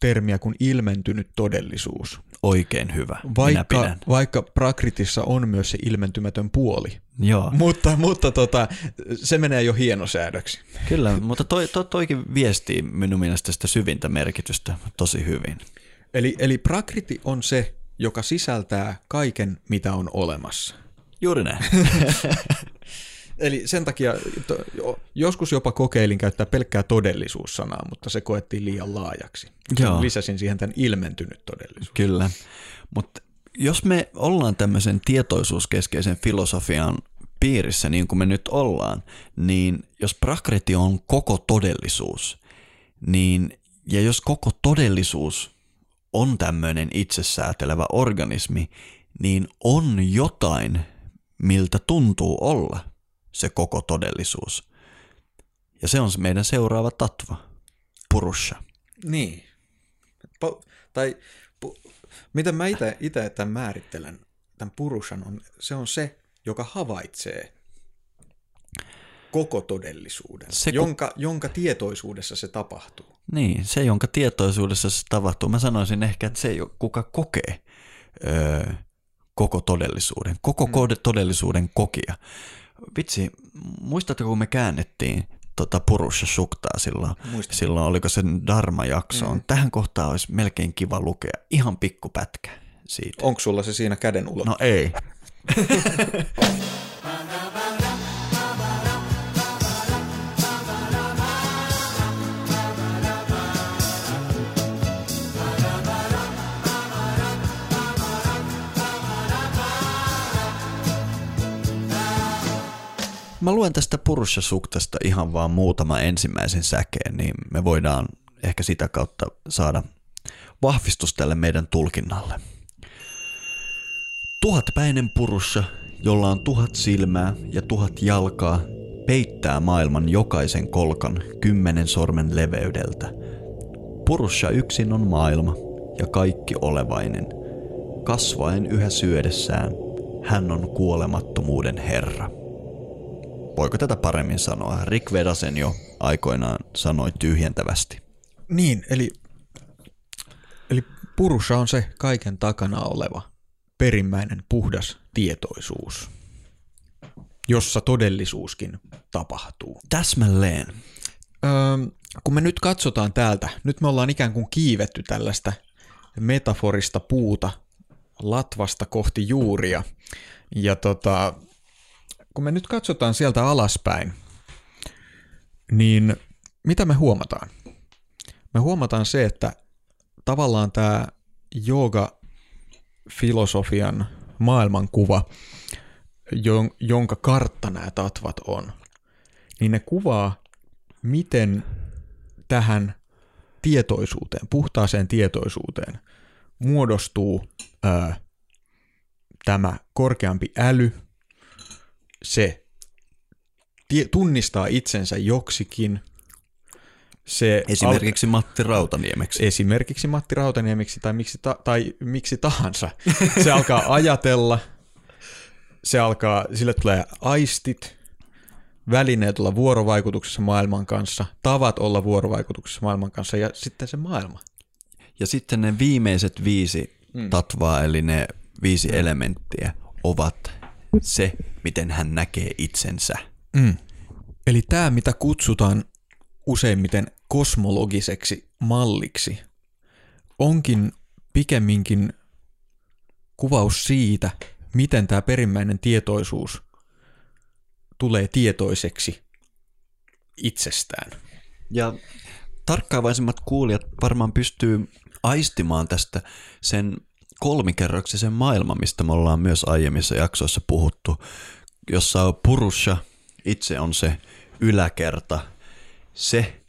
termiä kuin ilmentynyt todellisuus. Oikein hyvä. Vaikka, vaikka Prakritissa on myös se ilmentymätön puoli. Joo. Mutta, mutta tota, se menee jo hienosäädöksi. Kyllä, mutta toi, toi, toikin viestii minun mielestä sitä syvintä merkitystä tosi hyvin. Eli, eli Prakriti on se, joka sisältää kaiken, mitä on olemassa. Juuri näin. Eli sen takia to, joskus jopa kokeilin käyttää pelkkää todellisuussanaa, mutta se koettiin liian laajaksi. Joo. Lisäsin siihen tämän ilmentynyt todellisuus. Kyllä, mutta jos me ollaan tämmöisen tietoisuuskeskeisen filosofian piirissä, niin kuin me nyt ollaan, niin jos prakriti on koko todellisuus, niin ja jos koko todellisuus on tämmöinen itsesäätelevä organismi, niin on jotain, miltä tuntuu olla se koko todellisuus. Ja se on se meidän seuraava tatva, purusha. Niin. Po, tai pu, miten mä itse tämän määrittelen, tämän purushan, on, se on se, joka havaitsee koko todellisuuden, se, jonka, jonka tietoisuudessa se tapahtuu. Niin, se, jonka tietoisuudessa se tapahtuu. Mä sanoisin ehkä, että se, kuka kokee öö, koko todellisuuden, koko mm. todellisuuden kokia, vitsi, muistatko kun me käännettiin tota Purusha Suktaa silloin, Muistan. silloin oliko se Dharma-jaksoon. Mm. Tähän kohtaan olisi melkein kiva lukea ihan pikku pätkä siitä. Onko sulla se siinä käden ulottuvilla? No ei. mä luen tästä Purusha Suktasta ihan vaan muutama ensimmäisen säkeen, niin me voidaan ehkä sitä kautta saada vahvistus tälle meidän tulkinnalle. Tuhatpäinen Purusha, jolla on tuhat silmää ja tuhat jalkaa, peittää maailman jokaisen kolkan kymmenen sormen leveydeltä. Purusha yksin on maailma ja kaikki olevainen. Kasvaen yhä syödessään, hän on kuolemattomuuden herra. Voiko tätä paremmin sanoa? Rick Vedasen jo aikoinaan sanoi tyhjentävästi. Niin, eli, eli Purusha on se kaiken takana oleva perimmäinen puhdas tietoisuus, jossa todellisuuskin tapahtuu. Täsmälleen. Öö, kun me nyt katsotaan täältä, nyt me ollaan ikään kuin kiivetty tällaista metaforista puuta latvasta kohti juuria. Ja tota, kun me nyt katsotaan sieltä alaspäin, niin mitä me huomataan? Me huomataan se, että tavallaan tämä jooga-filosofian maailmankuva, jonka kartta nämä tatvat on, niin ne kuvaa, miten tähän tietoisuuteen, puhtaaseen tietoisuuteen muodostuu ää, tämä korkeampi äly, se tunnistaa itsensä joksikin. Se esimerkiksi al- Matti Rautaniemeksi. Esimerkiksi Matti Rautaniemeksi tai miksi, ta- tai miksi tahansa. Se alkaa ajatella, se alkaa, sille tulee aistit, välineet olla vuorovaikutuksessa maailman kanssa, tavat olla vuorovaikutuksessa maailman kanssa ja sitten se maailma. Ja sitten ne viimeiset viisi mm. tatvaa, eli ne viisi mm. elementtiä, ovat se, miten hän näkee itsensä. Mm. Eli tämä, mitä kutsutaan useimmiten kosmologiseksi malliksi, onkin pikemminkin kuvaus siitä, miten tämä perimmäinen tietoisuus tulee tietoiseksi itsestään. Ja tarkkaavaisemmat kuulijat varmaan pystyy aistimaan tästä sen kolmikerroksisen maailman, mistä me ollaan myös aiemmissa jaksoissa puhuttu, jossa Purusha itse on se yläkerta, se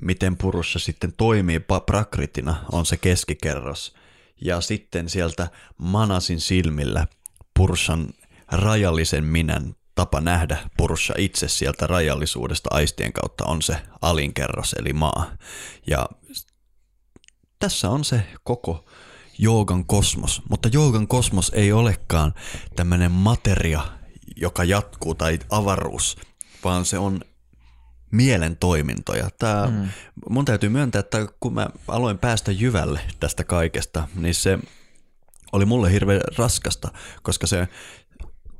miten Purusha sitten toimii prakritina on se keskikerros ja sitten sieltä Manasin silmillä Purushan rajallisen minän tapa nähdä Purusha itse sieltä rajallisuudesta aistien kautta on se alinkerros eli maa. Ja tässä on se koko joogan kosmos, mutta joogan kosmos ei olekaan tämmöinen materia, joka jatkuu tai avaruus, vaan se on mielen toimintoja. Tää, mm. Mun täytyy myöntää, että kun mä aloin päästä jyvälle tästä kaikesta, niin se oli mulle hirveän raskasta, koska se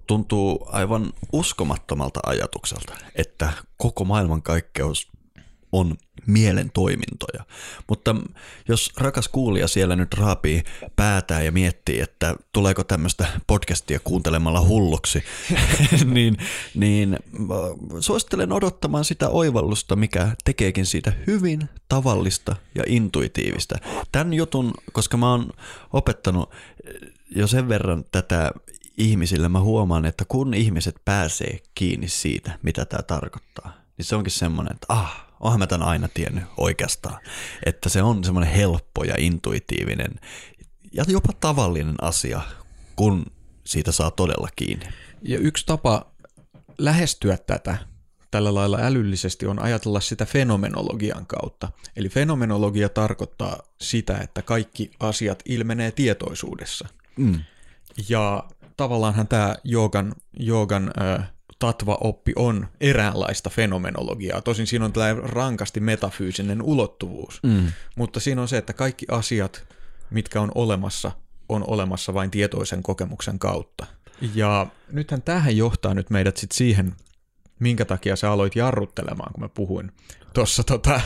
tuntuu aivan uskomattomalta ajatukselta, että koko maailmankaikkeus on mielen toimintoja. Mutta jos rakas kuulija siellä nyt raapii päätään ja miettii, että tuleeko tämmöistä podcastia kuuntelemalla hulluksi, niin, niin suosittelen odottamaan sitä oivallusta, mikä tekeekin siitä hyvin tavallista ja intuitiivista. Tämän jutun, koska mä oon opettanut jo sen verran tätä ihmisille, mä huomaan, että kun ihmiset pääsee kiinni siitä, mitä tämä tarkoittaa, niin se onkin semmoinen, että ah, onhan mä tämän aina tiennyt oikeastaan. Että se on semmoinen helppo ja intuitiivinen ja jopa tavallinen asia, kun siitä saa todella kiinni. Ja yksi tapa lähestyä tätä tällä lailla älyllisesti on ajatella sitä fenomenologian kautta. Eli fenomenologia tarkoittaa sitä, että kaikki asiat ilmenee tietoisuudessa. Mm. Ja tavallaanhan tämä joogan, joogan äh, tatva-oppi on eräänlaista fenomenologiaa. Tosin siinä on tällainen rankasti metafyysinen ulottuvuus. Mm. Mutta siinä on se, että kaikki asiat, mitkä on olemassa, on olemassa vain tietoisen kokemuksen kautta. Ja nythän tähän johtaa nyt meidät sitten siihen, minkä takia sä aloit jarruttelemaan, kun mä puhuin tuossa tota,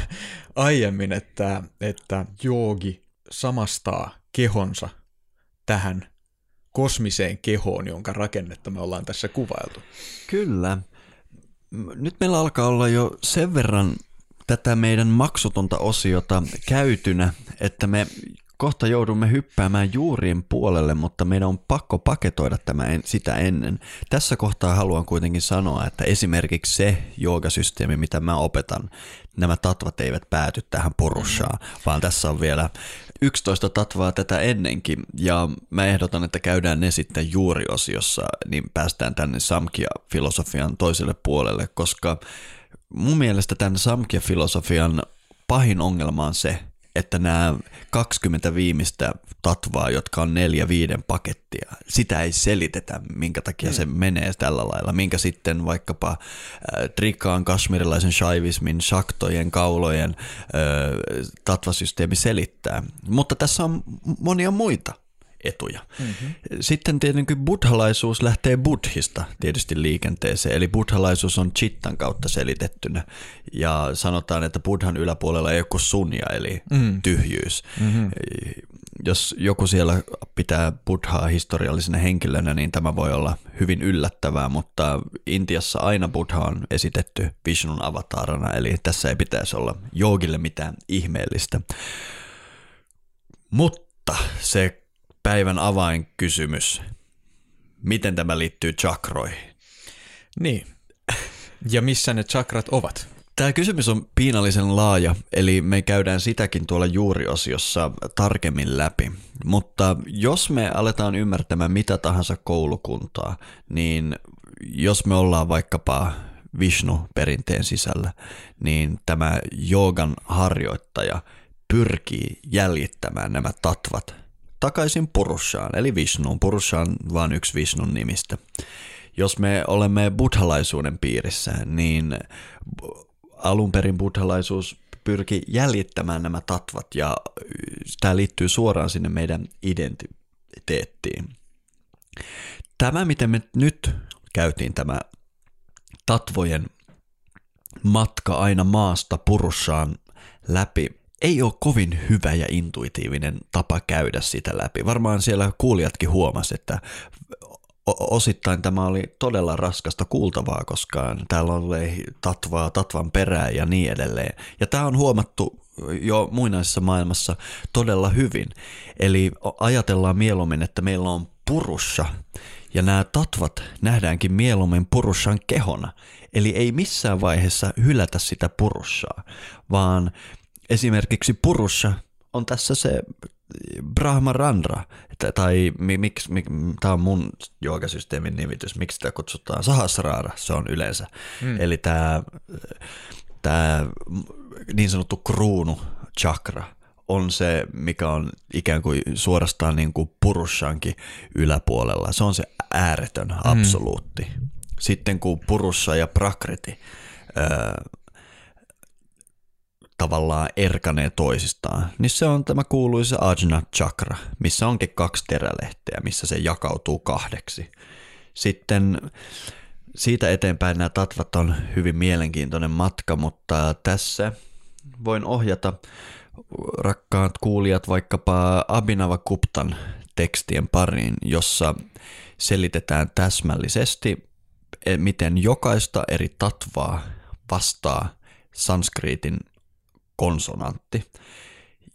aiemmin, että, että joogi samastaa kehonsa tähän kosmiseen kehoon, jonka rakennetta me ollaan tässä kuvailtu. Kyllä. Nyt meillä alkaa olla jo sen verran tätä meidän maksutonta osiota käytynä, että me kohta joudumme hyppäämään juurien puolelle, mutta meidän on pakko paketoida tämä en, sitä ennen. Tässä kohtaa haluan kuitenkin sanoa, että esimerkiksi se joogasysteemi, mitä mä opetan, nämä tatvat eivät pääty tähän purussaan, vaan tässä on vielä 11 tatvaa tätä ennenkin, ja mä ehdotan, että käydään ne sitten juuriosiossa, niin päästään tänne Samkia-filosofian toiselle puolelle, koska mun mielestä tämän Samkia-filosofian pahin ongelma on se, että nämä 20 viimeistä tatvaa, jotka on neljä viiden pakettia, sitä ei selitetä, minkä takia mm. se menee tällä lailla, minkä sitten vaikkapa äh, Trikaan, kashmirilaisen shaivismin, shaktojen, kaulojen äh, tatvasysteemi selittää. Mutta tässä on monia muita etuja. Mm-hmm. Sitten tietenkin buddhalaisuus lähtee buddhista tietysti liikenteeseen, eli buddhalaisuus on chittan kautta selitettynä, ja sanotaan, että buddhan yläpuolella ei ole kuin sunja, eli mm. tyhjyys. Mm-hmm. Jos joku siellä pitää buddhaa historiallisena henkilönä, niin tämä voi olla hyvin yllättävää, mutta Intiassa aina buddha on esitetty Vishnun avatarana, eli tässä ei pitäisi olla joogille mitään ihmeellistä. Mutta se päivän avainkysymys. Miten tämä liittyy chakroihin? Niin. Ja missä ne chakrat ovat? Tämä kysymys on piinallisen laaja, eli me käydään sitäkin tuolla juuriosiossa tarkemmin läpi. Mutta jos me aletaan ymmärtämään mitä tahansa koulukuntaa, niin jos me ollaan vaikkapa Vishnu-perinteen sisällä, niin tämä joogan harjoittaja pyrkii jäljittämään nämä tatvat takaisin Purussaan, eli Vishnuun. Purussa on vain yksi Vishnun nimistä. Jos me olemme buddhalaisuuden piirissä, niin alun perin buddhalaisuus pyrki jäljittämään nämä tatvat ja tämä liittyy suoraan sinne meidän identiteettiin. Tämä, miten me nyt käytiin tämä tatvojen matka aina maasta Purussaan läpi, ei ole kovin hyvä ja intuitiivinen tapa käydä sitä läpi. Varmaan siellä kuulijatkin huomasi, että osittain tämä oli todella raskasta kuultavaa, koska täällä oli tatvaa, tatvan perää ja niin edelleen. Ja tämä on huomattu jo muinaisessa maailmassa todella hyvin. Eli ajatellaan mieluummin, että meillä on purussa ja nämä tatvat nähdäänkin mieluummin purussan kehona. Eli ei missään vaiheessa hylätä sitä purussaa, vaan esimerkiksi Purussa on tässä se Brahma Randra, tai miksi, mik, tämä on mun joogasysteemin nimitys, miksi sitä kutsutaan Sahasrara, se on yleensä. Hmm. Eli tämä, tämä niin sanottu kruunu chakra on se, mikä on ikään kuin suorastaan niin kuin purussankin yläpuolella. Se on se ääretön hmm. absoluutti. Hmm. Sitten kun purussa ja prakriti tavallaan erkanee toisistaan, niin se on tämä kuuluisa Ajna Chakra, missä onkin kaksi terälehteä, missä se jakautuu kahdeksi. Sitten siitä eteenpäin nämä tatvat on hyvin mielenkiintoinen matka, mutta tässä voin ohjata rakkaat kuulijat vaikkapa Abhinava Kuptan tekstien pariin, jossa selitetään täsmällisesti, miten jokaista eri tatvaa vastaa sanskriitin konsonantti.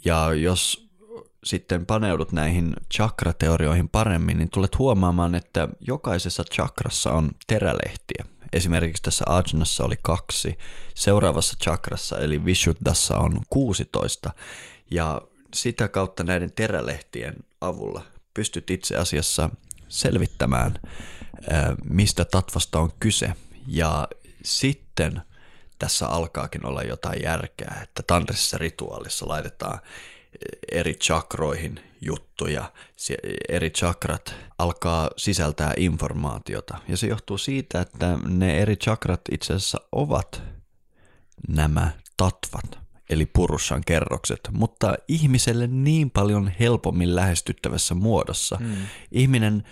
Ja jos sitten paneudut näihin chakrateorioihin paremmin, niin tulet huomaamaan, että jokaisessa chakrassa on terälehtiä. Esimerkiksi tässä ajnassa oli kaksi, seuraavassa chakrassa eli Vishuddhassa on 16, ja sitä kautta näiden terälehtien avulla pystyt itse asiassa selvittämään, mistä tatvasta on kyse. Ja sitten tässä alkaakin olla jotain järkeä, että tantrisessa rituaalissa laitetaan eri chakroihin juttuja, eri chakrat alkaa sisältää informaatiota. Ja se johtuu siitä, että ne eri chakrat itse asiassa ovat nämä tatvat, eli purussan kerrokset, mutta ihmiselle niin paljon helpommin lähestyttävässä muodossa. Hmm. Ihminen,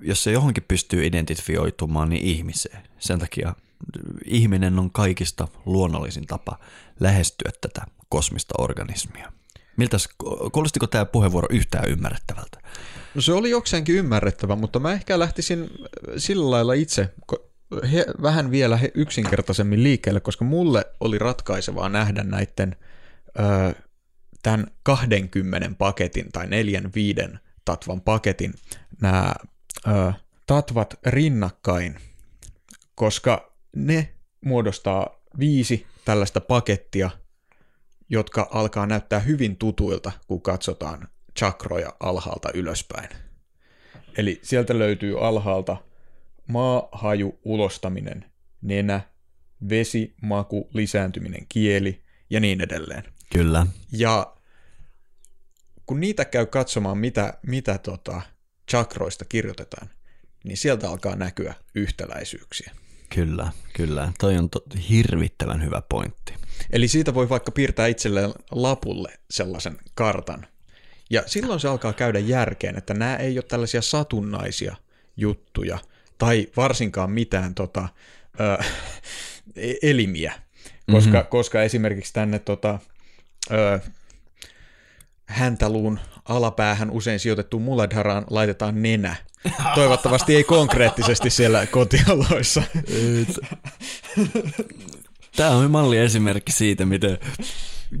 jos se johonkin pystyy identifioitumaan, niin ihmiseen. Sen takia ihminen on kaikista luonnollisin tapa lähestyä tätä kosmista organismia. Miltä, kuulostiko tämä puheenvuoro yhtään ymmärrettävältä? No se oli jokseenkin ymmärrettävä, mutta mä ehkä lähtisin sillä lailla itse he, vähän vielä he, yksinkertaisemmin liikkeelle, koska mulle oli ratkaisevaa nähdä näiden ö, tämän 20 paketin tai neljän viiden tatvan paketin nämä ö, tatvat rinnakkain, koska ne muodostaa viisi tällaista pakettia, jotka alkaa näyttää hyvin tutuilta, kun katsotaan chakroja alhaalta ylöspäin. Eli sieltä löytyy alhaalta maa, haju, ulostaminen, nenä, vesi, maku, lisääntyminen, kieli ja niin edelleen. Kyllä. Ja kun niitä käy katsomaan, mitä, mitä tota chakroista kirjoitetaan, niin sieltä alkaa näkyä yhtäläisyyksiä. Kyllä, kyllä. Toi on to- hirvittävän hyvä pointti. Eli siitä voi vaikka piirtää itselleen lapulle sellaisen kartan. Ja silloin se alkaa käydä järkeen, että nämä ei ole tällaisia satunnaisia juttuja, tai varsinkaan mitään tota, ö, elimiä, koska, mm-hmm. koska esimerkiksi tänne tota, ö, häntäluun alapäähän usein sijoitettu Muladharaan laitetaan nenä. Toivottavasti ei konkreettisesti siellä kotioloissa. Tämä on malliesimerkki siitä, miten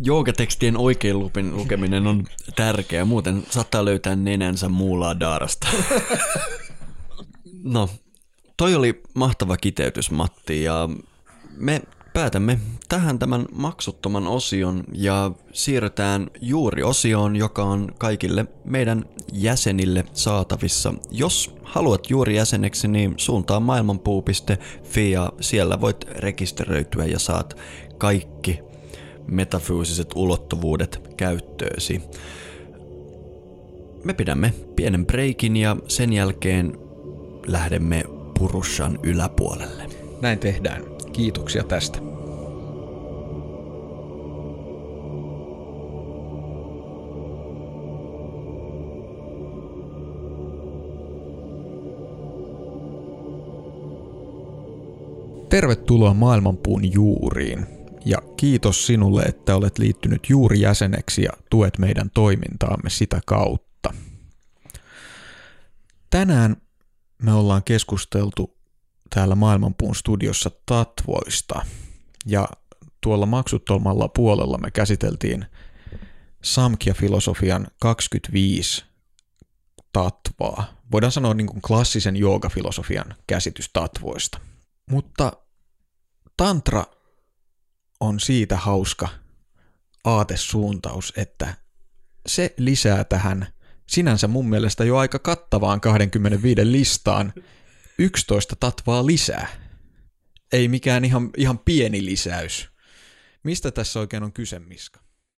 joogatekstien oikein lupin lukeminen on tärkeää. Muuten saattaa löytää nenänsä Muladharasta. No, toi oli mahtava kiteytys, Matti, ja me päätämme tähän tämän maksuttoman osion ja siirrytään juuri osioon, joka on kaikille meidän jäsenille saatavissa. Jos haluat juuri jäseneksi, niin suuntaa maailmanpuu.fi ja siellä voit rekisteröityä ja saat kaikki metafyysiset ulottuvuudet käyttöösi. Me pidämme pienen breikin ja sen jälkeen lähdemme Purushan yläpuolelle. Näin tehdään. Kiitoksia tästä. Tervetuloa Maailmanpuun juuriin ja kiitos sinulle, että olet liittynyt juuri jäseneksi ja tuet meidän toimintaamme sitä kautta. Tänään me ollaan keskusteltu täällä Maailmanpuun studiossa tatvoista ja tuolla maksuttomalla puolella me käsiteltiin Samkhya-filosofian 25 tatvaa. Voidaan sanoa niin kuin klassisen joogafilosofian käsitys tatvoista. Mutta tantra on siitä hauska aatesuuntaus, että se lisää tähän sinänsä mun mielestä jo aika kattavaan 25 listaan 11 tatvaa lisää. Ei mikään ihan, ihan pieni lisäys. Mistä tässä oikein on kyse, Miska?